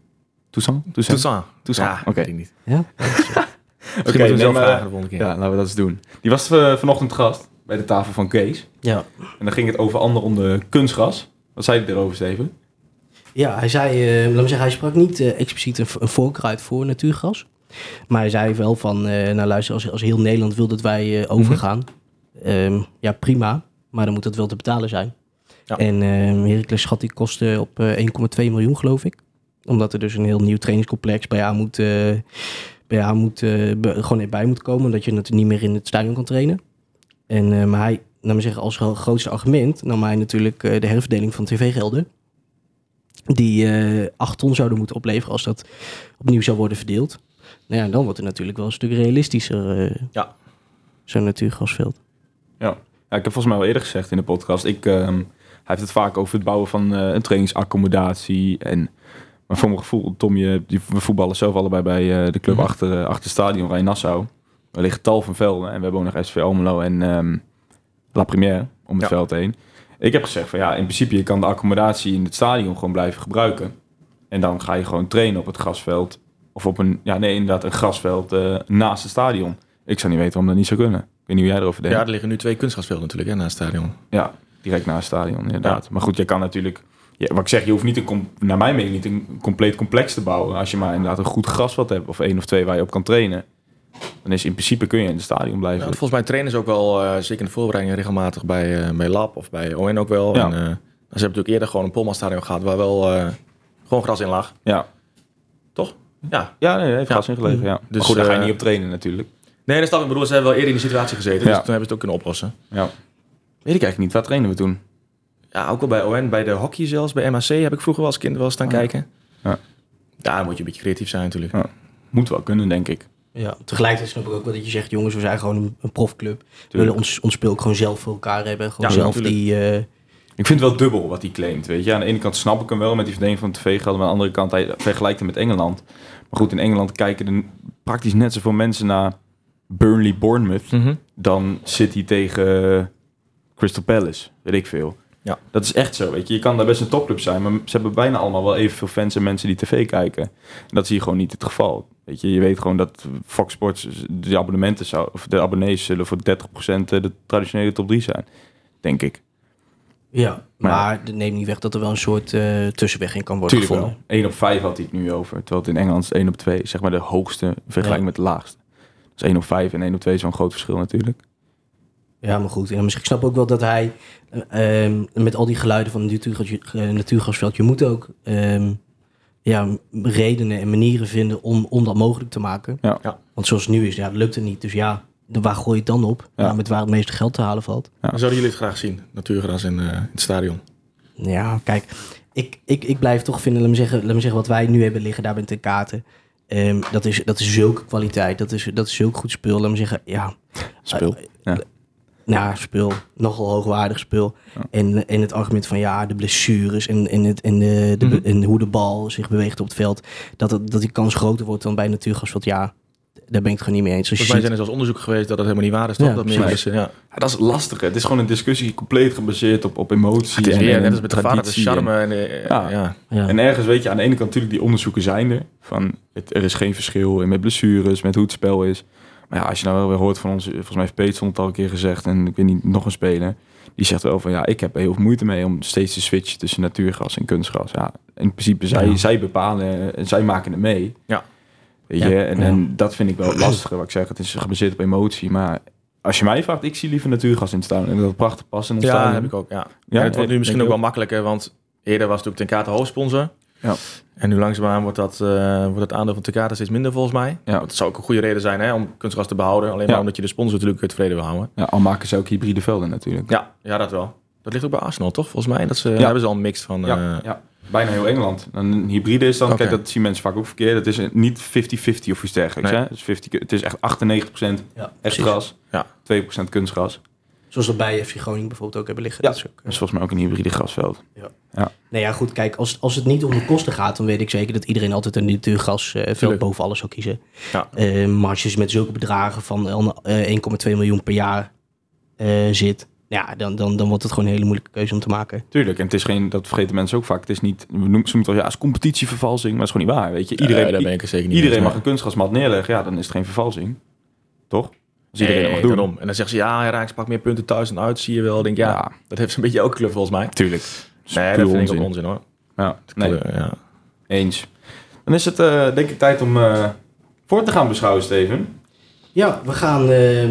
Toussaint? Toussaint? Toussaint. Toussaint, Ja, oké. ik niet. ja? *laughs* Oké, moeten we nee, zelf maar- vragen de volgende keer. Ja, laten we dat eens doen. Die was eh, vanochtend gast bij de tafel van Kees. Ja. En dan ging het over ander onder kunstgras. Wat zei hij erover, Steven? Ja, hij zei, eh, laat me zeggen, hij sprak niet eh, expliciet een, een voorkeur uit voor natuurgas. Maar hij zei wel van, eh nou luister, als, als heel Nederland wil dat wij eh, overgaan, ehm, ja prima, maar dan moet dat wel te betalen zijn. Ja. En ehm Heracles schat die kosten op eh 1,2 miljoen geloof ik. Omdat er dus een heel nieuw trainingscomplex bij aan moet, eh, bij aan moet eh, be- gewoon bij moet komen, omdat je natuurlijk niet meer in het stadion kan trainen. En eh, maar hij, laat me zeggen, als gro- grootste argument nam hij natuurlijk eh, de herverdeling van tv-gelden die eh 8 ton zouden moeten opleveren als dat opnieuw zou worden verdeeld. Nou ja, dan wordt het natuurlijk wel een stuk realistischer. eh, Ja. Zo'n natuurgasveld. Ja, ik heb volgens mij wel eerder gezegd in de podcast. Ik, ehm, hij heeft het vaak over het bouwen van eh, een trainingsaccommodatie. En, maar voor mijn gevoel, Tom, je, die- we voetballen zelf allebei bij eh, de club Mhm. achter, eh, achter het stadion Rijn Nassau. Er liggen tal van velden. En we hebben ook nog SV Almelo en ehm, La Première om het Ja. veld heen. Ik heb gezegd van ja, in principe je kan de accommodatie in het stadion gewoon blijven gebruiken. En dan ga je gewoon trainen op het grasveld. Of op een, ja nee, inderdaad een grasveld eh, naast het stadion. Ik zou niet weten waarom dat niet zou kunnen. Ik weet niet hoe jij erover denkt. Ja, er liggen nu twee kunstgrasvelden natuurlijk hè, naast het stadion. Ja, direct naast het stadion, inderdaad. Maar goed, je kan natuurlijk... Ja, wat ik zeg, je hoeft niet een, naar mijn mening niet een compleet complex te bouwen. Als je maar inderdaad een goed grasveld hebt, of één of twee waar je op kan trainen. Dan is in principe kun je in het stadion Ja, blijven. volgens mij trainen ze ook wel, eh, zeker in de voorbereiding, regelmatig bij, eh, bij Lab of bij ON ook wel. Ja. En, eh, ze hebben natuurlijk eerder gewoon een Polmanstadion gehad waar wel gewoon gras in lag. Ja, Toch? Ja. ja nee, heeft Ja. gas ingelegen, ja. Dus, maar goed, daar ga je niet op trainen natuurlijk. Nee, dat snap ik. Ik bedoel, ze hebben wel eerder in die situatie gezeten. Dus toen hebben ze het ook kunnen oplossen. Ja. Weet ik eigenlijk niet. Waar trainen we toen? Ja, ook wel bij ON, bij de hockey zelfs, bij MAC heb ik vroeger wel als kind wel eens staan Oh ja. kijken. Ja. Daar moet je een beetje creatief zijn natuurlijk. Ja. Moet wel kunnen, denk ik. Ja, tegelijkertijd snap ik ook wel dat je zegt, jongens, we zijn gewoon een, een profclub. We willen ons, ons speel ook gewoon zelf voor elkaar hebben. Gewoon Ja, zelf natuurlijk. die... eh, Ik vind het wel dubbel wat hij claimt, weet je. Aan de ene kant snap ik hem wel met die verdeling van tv-gelden. Maar aan de andere kant, hij vergelijkt hem met Engeland. Maar goed, in Engeland kijken er praktisch net zoveel mensen naar Burnley-Bournemouth... Mhm. dan City tegen Crystal Palace, weet ik veel. Ja. Dat is echt zo, weet je. Je kan daar best een topclub zijn, maar ze hebben bijna allemaal wel evenveel fans en mensen die tv kijken. En dat zie je gewoon niet het geval. Weet je, je weet gewoon dat Fox Sports, de abonnementen zou, of de abonnees zullen voor 30% de traditionele top 3 zijn, denk ik. ja, Maar- maar dat neemt niet weg dat er wel een soort eh, tussenweg in kan worden Tuurlijk gevonden. wel. 1 op 5 had hij het nu over, terwijl het in Engeland is 1 op 2, zeg maar de hoogste vergelijking Ja. met de laagste. Dus 1 op 5 en 1 op 2 is zo'n groot verschil natuurlijk. Ja, maar goed. En misschien ik snap ook wel dat hij eh, ehm, met al die geluiden van het eh, natuurgasveld, je moet ook ehm, ja, redenen en manieren vinden om, om dat mogelijk te maken. Ja. Ja. Want zoals het nu is, ja, dat lukt het niet. Dus ja, de- waar gooi je het dan op? Ja. Met waar het meeste geld te halen valt. Ja. Dan zouden jullie het graag zien, natuurgras in, eh, in het stadion. Ja, kijk, ik, ik, ik blijf toch vinden, laat me, zeggen, laat me zeggen, wat wij nu hebben liggen daar met de kaarten. ehm, dat, is, dat is zulke kwaliteit, dat is, dat is zulk goed spul. Laat me zeggen, ja, Speel. Ja. Nou, spul, nogal hoogwaardig spul. Ja. En, en het argument van ja, de blessures en, en, het, en, de, de, Mhm. en hoe de bal zich beweegt op het veld, dat, het, dat die kans groter wordt dan bij een natuurgasveld. Ja, Daar ben ik het gewoon niet mee eens. Volgens mij zijn er zelfs onderzoeken geweest dat het helemaal niet waar is, toch? Ja, dat meer mensen, ja. Ja, dat is lastig. hè. Het is gewoon een discussie compleet gebaseerd op, op emotie. Het is en- weer, en net als met de vader, de traditie en- charme. En, eh, Ja. ja. ja. En ergens weet je, aan de ene kant natuurlijk die onderzoeken zijn er. Van het, er is geen verschil in met blessures, met hoe het spel is. Maar ja, als je nou wel weer hoort van ons, volgens mij heeft Peterson het al een keer gezegd. En ik weet niet, nog een speler. Die zegt wel van ja, ik heb heel veel moeite mee om steeds te switchen tussen natuurgras en kunstgras. Ja, in principe zij, Ja. zij bepalen en zij maken het mee. Ja. Weet je, en, Ja. en dat vind ik wel lastiger. Wat ik zeg, het is gebaseerd op emotie. Maar als je mij vraagt, ik zie liever natuurgas in het tuin. En dat prachtig past in Ja, heb ik ook. Ja. Ja, en het wordt nu misschien ook wel ook? makkelijker, want eerder was het natuurlijk Ten Kate hoofdsponsor. Ja. En nu langzaamaan wordt dat, eh, wordt het aandeel van Ten Kate steeds minder volgens mij. Ja. Dat zou ook een goede reden zijn hè, om kunstgras te behouden. Alleen Ja. maar omdat je de sponsor natuurlijk tevreden wil houden. Ja, al maken ze ook hybride velden natuurlijk. Ja, ja, dat wel. Dat ligt ook bij Arsenal, toch? Volgens mij. Dat ze, Ja. hebben ze al een mix van... Ja, eh, ja, bijna heel Engeland. Een hybride is dan, kijk, dat zien mensen vaak ook verkeerd. Het is niet 50-50 of iets dergelijks. Nee. Hè? Het, is 50, het is echt 98% Ja, echt gras, Ja. 2% kunstgras. Zoals dat bij FC Groningen bijvoorbeeld ook hebben liggen. Ja. Dat is ook, eh, Dat is volgens mij ook een hybride grasveld. Nee, ja, goed. Kijk, als, als het niet om de kosten gaat, dan weet ik zeker dat iedereen altijd een natuurgas eh boven alles zou kiezen. Ja. Eh, maar als je met zulke bedragen van eh, 1,2 miljoen per jaar eh, zit, ja, dan, dan, dan wordt het gewoon een hele moeilijke keuze om te maken. Tuurlijk, en het is geen, dat vergeten mensen ook vaak. Het is niet, we noemen, ze noemen het wel, ja, het is competitievervalsing, maar dat is gewoon niet waar. Weet je, iedereen, daar ben ik er zeker niet iedereen mag een kunstgrasmat neerleggen. Ja, dan is het geen vervalsing. Toch? Als iedereen Nee, dat mag doen. daarom. En dan zeggen ze, ja, hij raakt pak meer punten thuis dan uit. Zie je wel. Ik denk, ja, Ja. dat heeft een beetje elke club volgens mij. Tuurlijk. Nee, dat vind ik onzin. ook onzin hoor. Ja, nee, Eh, ja. eens. Dan is het eh, denk ik tijd om eh, voor te gaan beschouwen, Steven. Ja, we gaan, eh,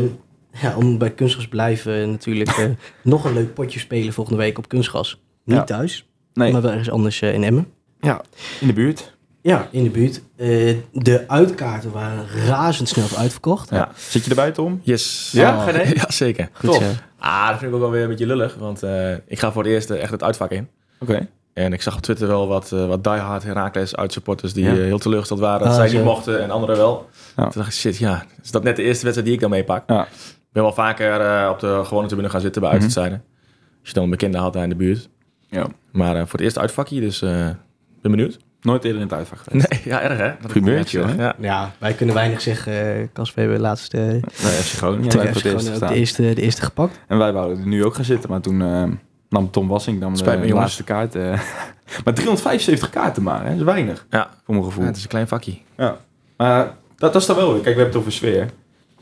ja, om bij kunstgras blijven, natuurlijk eh, *laughs* nog een leuk potje spelen volgende week op kunstgras. Niet Ja. thuis, Nee, maar wel ergens anders eh, in Emmen. ja, in de buurt. Ja, in de buurt. Eh, de uitkaarten waren razendsnel uitverkocht. Ja. Zit je erbij, Tom? Yes. Ja, Oh, ga je ja, zeker. Goed Tof. zo. Ah, dat vind ik ook wel weer een beetje lullig. Want eh, ik ga voor het eerst eh, echt het uitvak in. Oké. En ik zag op Twitter wel wat, eh wat diehard Heracles uitsupporters die Ja. heel teleurgesteld waren dat Ah, zij niet mochten en anderen wel. Ja. Toen dacht ik, shit, ja, is dat net de eerste wedstrijd die ik dan meepak? Ja. Ik ben wel vaker eh, op de gewone tribune gaan zitten bij uitwedstrijden. Als je dan een bekende had daar in de buurt. Ja. Maar voor het eerst uitvakje, dus eh ben benieuwd. Nooit eerder in het uitvak geweest. Nee, ja, erg hè? Primeurtje, hoor. Ja. Ja, wij kunnen weinig zeggen. eh, Casper hebben laatst eh Nee, FC Groningen. eerst gewoon ook de eerste, de eerste gepakt. En wij wouden er nu ook gaan zitten, maar toen eh, nam Tom Wassing dan de, Spijt me, de jongens. laatste kaart. eh. *laughs* maar 375 kaarten maar, hè? dat is weinig, Ja. voor mijn gevoel. Ja, het is een klein vakje. Ja. Maar dat, dat is dan wel weer. Kijk, we hebben het over sfeer.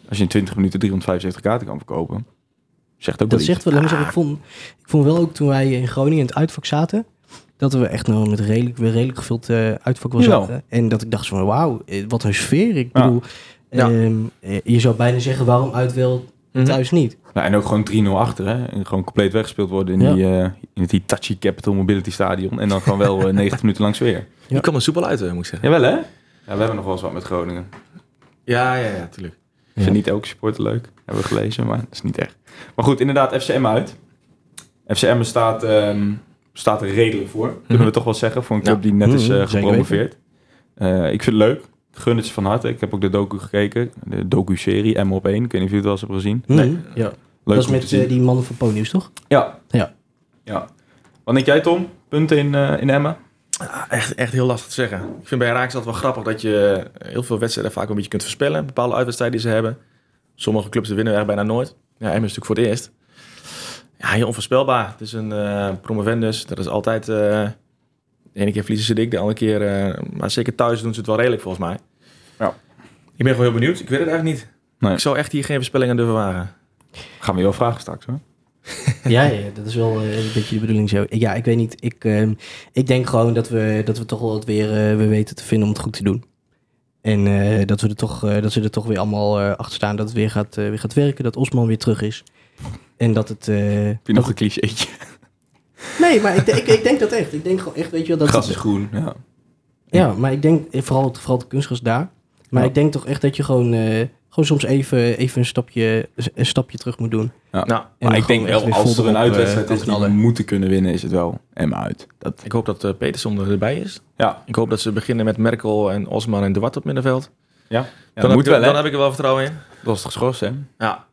Als je in 20 minuten 375 kaarten kan verkopen, zegt ook Dat wel zegt iets. wel langzaam. Ik vond, ik vond wel ook toen wij in Groningen in het uitvak zaten, dat we echt nog met redelijk, weer redelijk gevuld eh, uitvak zaten. En dat ik dacht van wauw, eh, wat een sfeer. Ik Ja. bedoel, Ja. ehm, eh, je zou bijna zeggen waarom uit wel Mhm. thuis niet. Nou, en ook gewoon 3-0 achter, hè? En gewoon compleet weggespeeld worden in, Ja. die, eh, in het Hitachi Capital Mobility Stadion. En dan gewoon wel eh, *laughs* 90 minuten lang sfeer. Die kwam er soepel uit, moet ik zeggen. Jawel, hè? Ja, we hebben nog wel eens wat met Groningen. Ja, ja, ja, tuurlijk. Ik vind niet elke supporter leuk. Hebben we gelezen, maar dat is niet echt. Maar goed, inderdaad, FCM uit. FCM staat, ehm, staat er redelijk voor. Kunnen we toch wel zeggen. Voor een club Ja. die net is Mhm, eh, gepromoveerd. Eh, ik vind het leuk. Ik gun het ze van harte. Ik heb ook de docu gekeken. De docu-serie M op 1. Ik weet niet of jullie het wel eens hebben gezien. Nee. Nee. Ja. Leuk dat is met eh, die mannen van Ponius, toch? Ja. Ja. ja. Wat denk jij, Tom? Punten in, eh in Emmen? Ja, echt, echt heel lastig te zeggen. Ik vind bij Raaks altijd wel grappig dat je heel veel wedstrijden vaak een beetje kunt voorspellen. Bepaalde uitwedstrijden die ze hebben. Sommige clubs winnen er bijna nooit. Ja, Emmen is natuurlijk voor het eerst. Ja, heel onvoorspelbaar. Het is een eh, promovendus. Dat is altijd... eh, de ene keer verliezen ze dik, de andere keer... eh, maar zeker thuis doen ze het wel redelijk volgens mij. Ja. Ik ben gewoon heel benieuwd. Ik weet het eigenlijk niet. Nee. Ik zou echt hier geen voorspellingen durven wagen. Gaan we je wel vragen straks, hoor. *laughs* Ja, ja, dat is wel een beetje de bedoeling zo. Ja, ik weet niet. Ik, ehm, ik denk gewoon dat we, dat we toch wel het weer, weer weten te vinden om het goed te doen. En eh, dat, we er toch, eh, dat ze er toch weer allemaal eh, achter staan. Dat het weer gaat, weer gaat werken. Dat Osman weer terug is. En dat het... eh, Heb je nog een clichétje? Nee, maar ik, ik, ik denk dat echt. Ik denk gewoon echt, weet je wel... Dat Gras het- is groen, ja. Ja, maar ik denk eh, vooral, het- vooral de kunstgras daar. Maar Ja. ik denk toch echt dat je gewoon, eh, gewoon soms even, even een, stapje, een stapje terug moet doen. ja. Nou, En maar ik denk wel, als er een uitwedstrijd is die we moeten kunnen winnen, is het wel Emmen uit. Dat, ik hoop dat eh Peterson erbij is. ja, Ik hoop dat ze beginnen met Merkel en Osman en De Wart op middenveld. ja. dan, dat moet ik, wel, dan heb ik er wel vertrouwen in. Dat was toch geschorst, hè? Ja,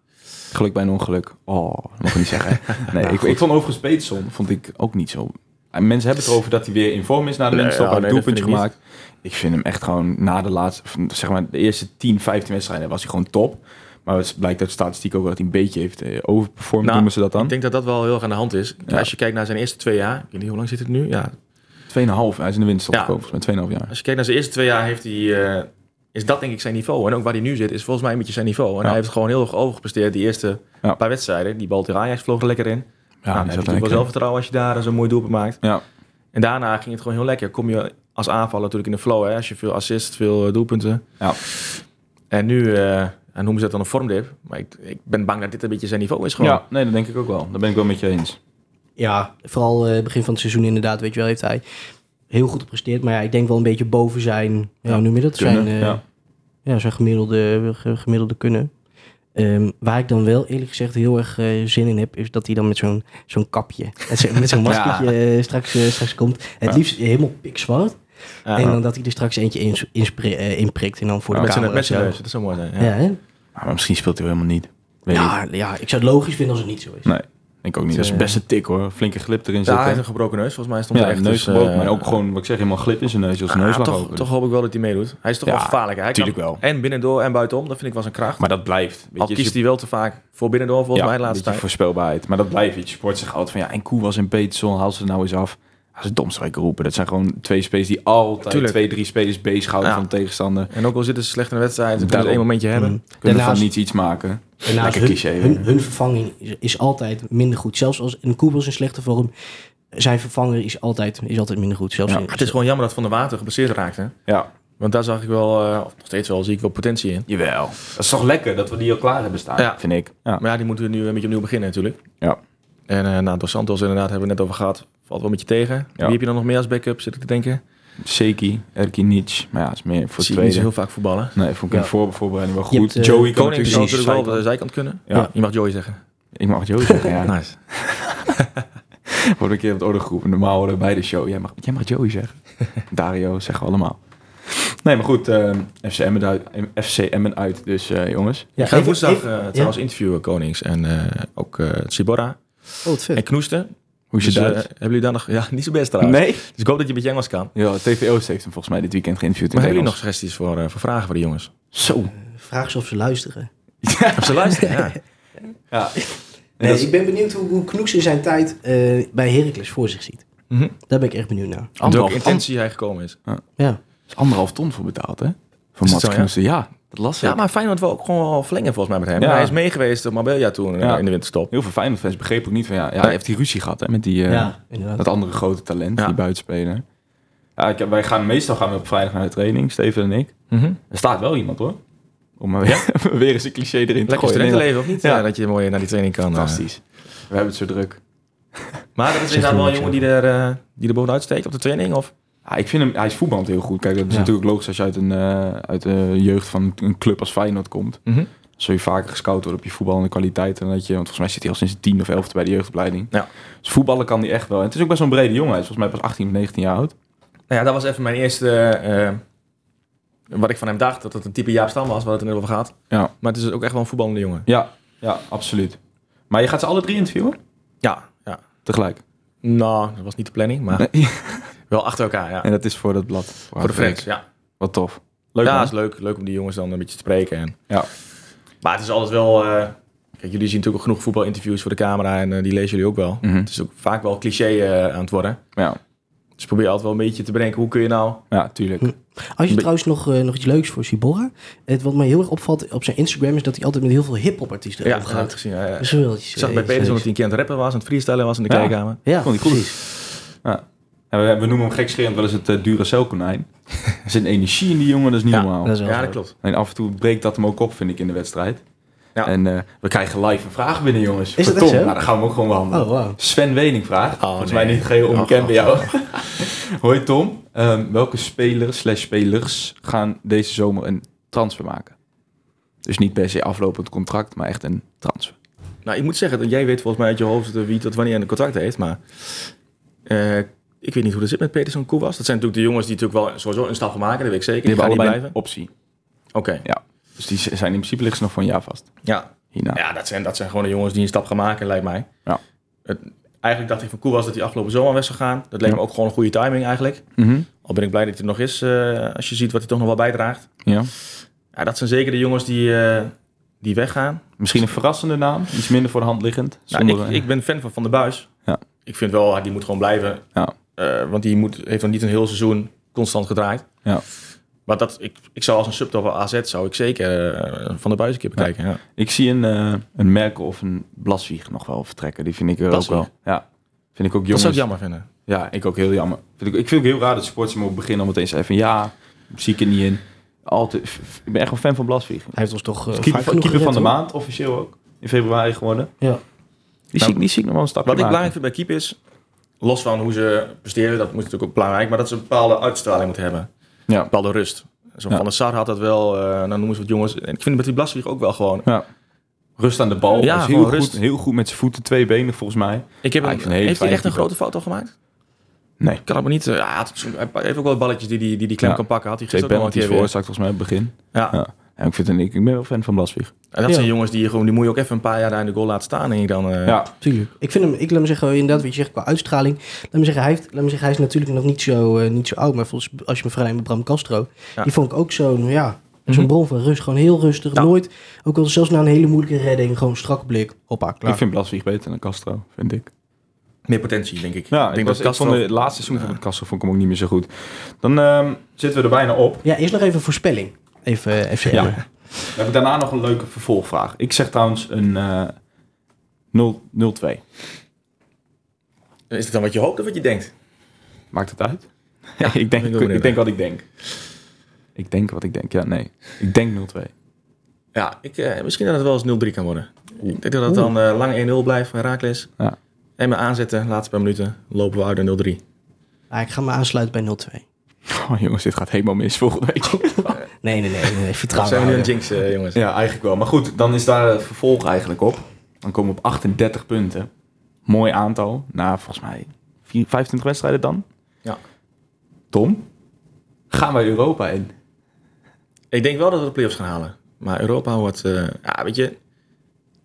Geluk bij een ongeluk. Oh, dat mag ik niet zeggen. *laughs* Nee, ik, ik vond overigens Peterson vond ik ook niet zo En mensen hebben het erover dat hij weer in vorm is na de Nee, ja, heeft nee, een dat doelpuntje ik gemaakt. Ik vind hem echt gewoon na de laatste, zeg maar de eerste 10, 15 wedstrijden was hij gewoon top. Maar het blijkt uit statistiek ook dat hij een beetje heeft eh, overperformed, Nou, noemen ze dat dan. Ik denk dat dat wel heel erg aan de hand is. Ja. Als je kijkt naar zijn eerste twee jaar, ik weet niet hoe lang zit het nu? Ja, 2,5, hij is in de winterstop Ja. gekomen, mij 2,5 jaar. als je kijkt naar zijn eerste twee jaar, heeft hij, eh, is dat denk ik zijn niveau. En ook waar hij nu zit, is volgens mij een beetje zijn niveau. En Ja. hij heeft gewoon heel erg overgepresteerd die eerste Ja. paar wedstrijden. Die bal tegen Ajax vloog er lekker in. Ja, die dan heb je natuurlijk wel zelfvertrouwen als je daar zo'n mooi doelpunt maakt. Ja, En daarna ging het gewoon heel lekker. Kom je als aanvaller natuurlijk in de flow. Hè? Als je veel assists, veel eh, doelpunten. ja. En nu eh, en noemen ze dat dan een vormdip. Maar ik, ik ben bang dat dit een beetje zijn niveau is gewoon. ja, nee, dat denk ik ook wel. Daar ben ik wel met je eens. Ja, vooral eh, begin van het seizoen inderdaad, weet je wel, heeft hij heel goed gepresteerd. Maar ja, ik denk wel een beetje boven zijn, ja, hoe noem je dat? Kunnen, zijn, eh, ja. ja, zijn gemiddelde, ge- gemiddelde kunnen. Ehm, waar ik dan wel eerlijk gezegd heel erg eh, zin in heb, is dat hij dan met zo'n zo'n kapje, met zo'n- met zo'n *laughs* maskertje eh, straks, straks komt. Het Ja. liefst helemaal pikzwart. Ja. En dan dat hij er straks eentje in, inprikt en dan voor de met camera. met zijn zo. neus. Dat zou mooi zijn. Ja. Ja, hè? Maar misschien speelt hij wel helemaal niet. Weet ik. ja, ja, ik zou het logisch vinden als het niet zo is. Nee, ik ook niet. Dat is Eh, best een tik hoor. Flinke glip erin Ja, hij heeft zitten. een gebroken neus. Volgens mij stond Ja, er echt. neus dus, gebroken. eh, maar ook gewoon, wat ik zeg, helemaal glip in zijn neus. Als ah, neus toch, open. toch hoop ik wel dat hij meedoet. Hij is toch Ja, wel gevaarlijk. Hij kan wel. En binnendoor en buitenom. Dat vind ik wel zijn kracht. Maar dat blijft. Weet Al je, kiest hij wel te vaak voor binnendoor volgens ja, mij de laatste tijd. voorspelbaarheid. Maar dat blijft. Je sport zich altijd van ja, en Koe was in Peterson, haal ze nou eens af. Dat is het domste wat ik roepen. Dat zijn gewoon twee spelers die altijd Tuurlijk. twee, drie spelers bezighouden Ja. van de tegenstander. En ook al zitten ze slecht in de wedstrijd, kunnen ze Daarom. één momentje hebben. Mm. Kunnen Daarnaast- van niets iets maken. Daarnaast hun, hun, hun vervanging is, is altijd minder goed. Zelfs als een Koebels in slechte vorm, zijn vervanger is altijd, is altijd minder goed. Zelfs Ja, in- Het is gewoon jammer dat Van der Water geblesseerd raakte. Ja, Want daar zag ik wel, eh, of nog steeds wel, zie ik wel potentie in. jawel. Dat is toch lekker dat we die al klaar hebben staan, Ja. vind ik. Ja. Maar ja, die moeten nu een beetje opnieuw beginnen natuurlijk. Ja. En eh nou, Dos Santos inderdaad, hebben we het net over gehad. Valt wel met je tegen. Wie heb je dan nog meer als backup, zit ik te denken? Seki, Erkinic. Maar ja, is meer voor Zie het tweede. heel vaak voetballen. Nee, vond ik in voor, voorbereiding wel goed. hebt, eh, Joey kan natuurlijk natuurlijk wel de zijkant. kunnen. Ja. Je mag Joey zeggen. Ik mag het Joey zeggen, ja. *laughs* Nice. *laughs* Wordt een keer op het orde geroepen. Normaal worden we bij de show. Jij mag, jij mag Joey zeggen. *laughs* Dario zeggen we allemaal. Nee, maar goed. eh FC, Emmen uit, FC Emmen uit. Dus eh, jongens. Ja, ik ga woensdag eh, trouwens interviewen Konings en eh, ook eh Sibora Oh, wat vet. en Knoesten. Hoe is je Dus, eh, Duits? hebben jullie daar nog... Ja, *laughs* niet zo best trouwens. nee? Dus ik hoop dat je een beetje Engels kan. Ja, TV Oost heeft hem volgens mij dit weekend geïnterviewd. Maar hebben jullie nog suggesties voor, eh, voor vragen voor de jongens? Zo. Vraag ze of ze luisteren. *laughs* Of ze luisteren, ja. *laughs* Ja. Nee, is- ik ben benieuwd hoe, hoe Knoeks in zijn tijd eh, bij Heracles voor zich ziet. Mhm. Daar ben ik echt benieuwd naar. Door welke intentie hij gekomen is. Ja. is anderhalf ton voor betaald, hè? Van Is Mats het zo, ja? Dat las ik. Ja, maar Feyenoord wil ook gewoon wel verlengen volgens mij met hem. Ja. Hij is meegeweest op Marbella toen eh, Ja. in de winterstop. Heel veel Feyenoord-fans begrepen ook niet van... Ja, ja hij heeft die ruzie gehad, hè? Met die, eh, dat andere grote talent, Ja. die buitenspeler. Ja, ik, wij gaan meestal gaan we op vrijdag naar de training, Steven en ik. Mhm. Er staat wel iemand, hoor. Om maar weer, *laughs* weer eens een cliché erin te Lekker gooien. Nee, studentenleven of niet? Ja. Ja. dat je mooi naar die training kan. eh. Fantastisch. We hebben het zo druk. Maar dat is inderdaad wel een jongen die er, eh, die er bovenuit steekt op de training? Of? Ja, ik vind hem, hij is voetballend heel goed. Kijk, dat is Ja. natuurlijk logisch als je uit een uh, uit de jeugd van een club als Feyenoord komt. Mhm. Zul je vaker gescout worden op je voetballende kwaliteiten. Dan dat je, want volgens mij zit hij al sinds de 10 of 11 bij de jeugdopleiding. Ja. Dus voetballen kan hij echt wel. En het is ook best wel een brede jongen. Hij is volgens mij pas 18 of 19 jaar oud. Nou ja, dat was even mijn eerste... eh, wat ik van hem dacht, dat het een type Jaap Stam was, waar het er net over gaat. Ja. Maar het is ook echt wel een voetballende jongen. Ja, ja, absoluut. Maar je gaat ze alle drie interviewen? Ja, ja. Tegelijk. Nou, dat was niet de planning, maar Nee. *laughs* wel achter elkaar, ja. En dat is voor dat blad. Voor de friends, ja. Wat tof. Leuk ja, man. is leuk. Leuk om die jongens dan een beetje te spreken. En... Ja. Maar het is altijd wel... eh, Kijk, jullie zien natuurlijk ook genoeg voetbalinterviews voor de camera en eh, die lezen jullie ook wel. Mhm. Het is ook vaak wel cliché eh, aan het worden. Ja. Dus probeer altijd wel een beetje te bedenken, hoe kun je nou... ja, tuurlijk. Als je trouwens nog, nog iets leuks voor Sibora. Het wat mij heel erg opvalt op zijn Instagram is dat hij altijd met heel veel hip-hop artiesten Ja, dat heb ik omgaat. gezien. ja, ja. Dat wel zag bij Peterson dat hij een keer aan het rappen was, aan het freestylen was in de Ja. kleedkamer. Ja, Vond ik goed. precies. Ja. We, we noemen hem gekscherend wel eens het uh, Duracell konijn. *laughs* Er zit een energie in die jongen, dat is niet Ja, normaal. Dat is wel Ja, dat klopt. En af en toe breekt dat hem ook op, vind ik, in de wedstrijd. Ja. En eh, we krijgen live een vraag binnen, jongens. Is dat echt Tom. zo? Nou, dan gaan we ook gewoon behandelen. Oh, wauw. Sven Wening vraagt. Oh, Volgens nee. mij niet geheel Oh, onbekend bij God. jou. *laughs* Hoi Tom. Ehm, welke spelers slash spelers gaan deze zomer een transfer maken? Dus niet per se aflopend contract, maar echt een transfer. Nou, ik moet zeggen, dat jij weet volgens mij uit je hoofd eh, wie dat wanneer een contract heeft, maar eh, ik weet niet hoe dat zit met Peterson en Koewas. Dat zijn natuurlijk de jongens die natuurlijk wel sowieso een stap gaan maken, dat weet ik zeker. Die Die, gaan niet allebei blijven. een optie. Oké, Dus die zijn in principe liggen ze nog voor een jaar vast. ja. Hierna. Ja, dat zijn, dat zijn gewoon de jongens die een stap gaan maken, lijkt mij. Ja. Het, Eigenlijk dacht ik van cool was dat hij afgelopen zomer weg zou gaan. Dat leek me Ja. ook gewoon een goede timing eigenlijk. Mhm. Al ben ik blij dat hij er nog is, eh, als je ziet wat hij toch nog wel bijdraagt. Ja. Ja, dat zijn zeker de jongens die, eh, die weggaan. Misschien een verrassende naam, iets minder voor de hand liggend. Nou, ik, ik ben fan van Van der Buis. Ja. Ik vind wel, die moet gewoon blijven. Ja. Eh, want die moet, heeft nog niet een heel seizoen constant gedraaid. Ja. Maar dat, ik, ik zou als een subtop AZ zou ik zeker eh, Van der Buis een keer bekijken. Ja. Ik zie een, eh, een Merkel of een Blaswieg nog wel vertrekken. Die vind ik er ook wel. Ja. Vind ik ook Dat zou ik jammer vinden. Ja, ik ook heel jammer. Vind ik, ik vind het heel raar dat sports hem op beginnen om meteen te zeggen van ja, zie ik er niet in. Altijd, ik ben echt een fan van Blaswieg. Hij heeft ons toch uh, Keeper, van- keeper van de maand, officieel ook. In februari geworden. Ja. Die, zie, ik- die zie ik nog wel een stapje Wat ik belangrijk vind bij keep is, los van hoe ze presteren, dat moet natuurlijk ook belangrijk, maar dat ze een bepaalde uitstraling moeten hebben. Ja. Een bepaalde rust. Zo Ja. Van der Sar had dat wel, eh nou noemen ze wat jongens. En ik vind met die Blaswieg ook wel gewoon. Ja. Rust aan de bal. Ja, heel, gewoon goed, rust. heel goed met zijn voeten, twee benen volgens mij. Ik heb Ah, een hele heeft hij echt een grote fout al gemaakt? Nee. Ik kan het maar niet. eh, ja, hij heeft ook wel balletjes die die, die, die klem Ja. kan pakken. Had hij gisteren ook nog penalties een keer veroorzaakt volgens mij op het begin. Ja. Ja. Ik, vind ik ben wel fan van Blaswieg. En dat Ja. zijn jongens die je gewoon, die moet je ook even een paar jaar daar in de goal laten staan. En je dan, eh, Ja. Tuurlijk. Ik vind hem, ik laat me zeggen, inderdaad, wat je zegt qua uitstraling. Laat me zeggen, hij, heeft, laat me zeggen, hij is natuurlijk nog niet zo, eh, niet zo oud. Maar volgens, als je me vergelijkt met Bram Castro, Ja. die vond ik ook zo'n, ja, zo'n Mhm. bron van rust. Gewoon heel rustig. Ja. Nooit, ook al zelfs na een hele moeilijke redding, gewoon strak blik. Hoppa, klaar. Ik vind Blaswieg beter dan Castro, vind ik. meer potentie, denk ik. Ja, ik ik, denk was, dat ik vond Castro... de laatste seizoen van Castro vond ik hem ook niet meer zo goed. Dan ehm, zitten we er bijna op. Ja, eerst nog even voorspelling. Even eh, FC Ja. Emmen. Dan heb ik daarna nog een leuke vervolgvraag. Ik zeg trouwens een eh 0 0-2. Is het dan wat je hoopt of wat je denkt? Maakt het uit? Ja, *laughs* ik, denk, ik denk wat ik denk. Ik denk wat ik denk. Ja, nee. Ik denk 0-2. Ja, ik, eh, misschien dat het wel eens 0-3 kan worden. Ik denk dat het dan eh, lang 1-0 blijft van Herakles. Ja. En me aanzetten, laatste paar minuten, lopen we uit naar 0-3. Ah, ik ga me aansluiten bij 0-2. Oh jongens, dit gaat helemaal mis volgende week. *laughs* Nee, nee, nee. nee, nee vertrouwen. Zijn we nu een jinx, jongens? ja, eigenlijk wel. Maar goed, dan is daar het vervolg eigenlijk op. Dan komen we op 38 punten. Mooi aantal. Na volgens mij 4, 25 wedstrijden dan. Ja. Tom, gaan wij Europa in? Ik denk wel dat we de play-offs gaan halen. Maar Europa wordt... eh, ja, weet je...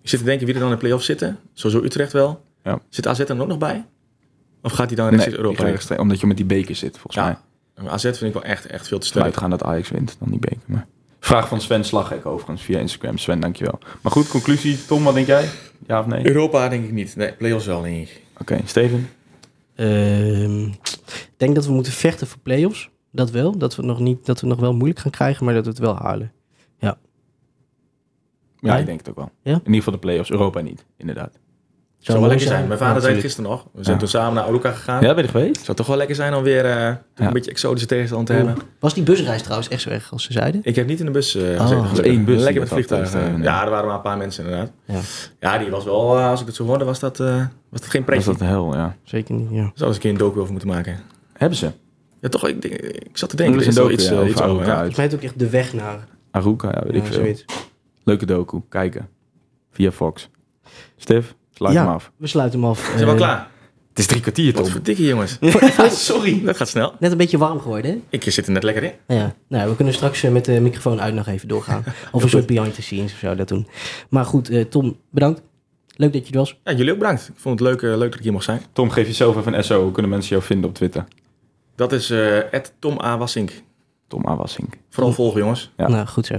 Ik zit te denken wie er dan in de play-offs zitten. Sowieso Utrecht wel. Ja. Zit AZ er dan ook nog bij? Of gaat hij dan Nee, rechtstreeks ik Europa rechtstreeks- omdat je met die beker zit, volgens mij. AZ vind ik wel echt, echt veel te sterk. gaan dat Ajax wint, dan die beker. Maar... Vraag van Sven Slaghek overigens via Instagram. Sven, dankjewel. Maar goed, conclusie. Tom, wat denk jij? Ja of nee? Oké, Europa denk ik niet. Nee, play-offs wel, denk ik. Steven? Ehm, ik denk dat we moeten vechten voor play-offs. Dat wel. Dat we, nog niet, dat we nog wel moeilijk gaan krijgen, maar dat we het wel halen. Ja, Ja? ik denk het ook wel. Ja? In ieder geval de play-offs. Europa niet, inderdaad. Zou wel lekker zijn. Mijn Ja, vader zei het gisteren nog. We zijn Ja. toen samen naar Aluka gegaan. Ja, ben je geweest? Zou toch wel lekker zijn om weer eh, een beetje exotische tegenstand te hebben. Was die busreis trouwens echt zo erg als ze zeiden? Ik heb niet in de bus eh gezeten. Oh. één bus Lekker met vliegtuig. eh, ja, er waren maar een paar mensen inderdaad. Ja, Ja, die was wel, als ik het zo hoorde, was dat, eh, was dat geen Was pretje. dat de hel, ja. zeker niet. Ja. Zou eens een keer een docu over moeten maken. Hebben ze? Ja, toch, ik, denk- ik zat te denken, er is een wel docu, iets, iets over. Aruka. Volgens mij ook echt de weg naar. Aruka, ja, weet ik veel. zoiets. Leuke docu. Kijken. Via Fox. Stef, sluit Ja. hem af. We sluiten hem af. Zijn we Eh, klaar? Het is drie kwartier, Wat Tom. voor dikke jongens. *laughs* *laughs* Sorry. Dat gaat snel. Net een beetje warm geworden, hè? Ik zit er net lekker in. Ja, nou, we kunnen straks eh, met de microfoon uit nog even doorgaan. *laughs* Of een soort behind the scenes of zo dat doen. Maar goed, eh, Tom, bedankt. Leuk dat je er was. Ja, jullie ook bedankt. Ik vond het leuk, leuk dat ik hier mocht zijn. Tom, geef jezelf even een SO. Hoe kunnen mensen jou vinden op Twitter? Dat is eh Tom A. Wassink. Tom Awassink. Vooral volgen, jongens. Ja. Nou, goed zo.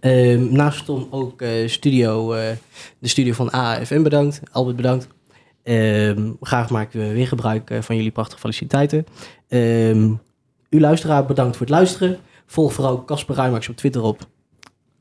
Ehm, naast Tom ook eh, studio, eh, de studio van AFM bedankt. Albert bedankt. Ehm, graag maken we weer gebruik eh, van jullie prachtige feliciteiten. Ehm u luisteraar, bedankt voor het luisteren. Volg vooral Casper Rijmaks op Twitter op.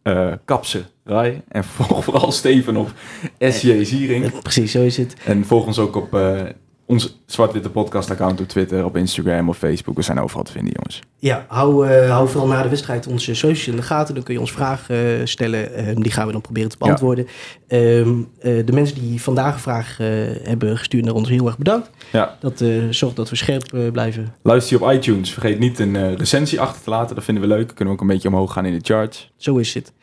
Eh Kapse, Rai. En *laughs* volg vooral Steven op SJ Ziering. Precies, zo is het. En volg ons ook op eh, ons Zwart-Witte Podcast account op Twitter, op Instagram of Facebook. We zijn overal te vinden, jongens. Ja, hou, eh, hou vooral na de wedstrijd onze socials in de gaten. Dan kun je ons vragen eh, stellen. Ehm, die gaan we dan proberen te beantwoorden. Ehm, eh, de mensen die vandaag een vraag hebben gestuurd naar ons, heel erg bedankt. Ja. Dat eh, zorgt dat we scherp blijven. Luister je op iTunes. Vergeet niet een eh, recensie achter te laten. Dat vinden we leuk. Kunnen we ook een beetje omhoog gaan in de charts. Zo is het.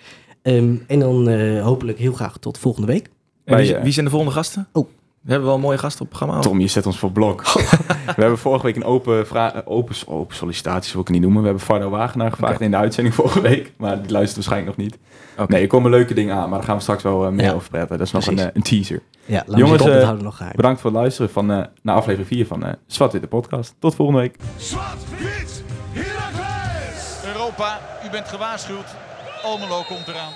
Ehm, en dan eh, hopelijk heel graag tot volgende week. En wie, wie zijn de volgende gasten? Oh. We hebben wel een mooie gasten op het programma. Tom, je zet ons voor blok. *laughs* we hebben vorige week een open, vra- eh, open, open sollicitatie, wil ik het niet noemen. We hebben Fardo Wagenaar gevraagd in de uitzending *laughs* vorige week. Maar die luistert waarschijnlijk nog niet. Oké. Nee, er komen leuke dingen aan. Maar daar gaan we straks wel eh, meer Ja. over praten. Dat is nog een, eh, een teaser. Ja, laat Jongens, eh, houden nog geheim. Bedankt voor het luisteren van, eh, naar aflevering 4 van eh Zwart Witte Podcast. Tot volgende week. Zwart-wit, Heracles! Europa, u bent gewaarschuwd. Almelo komt eraan.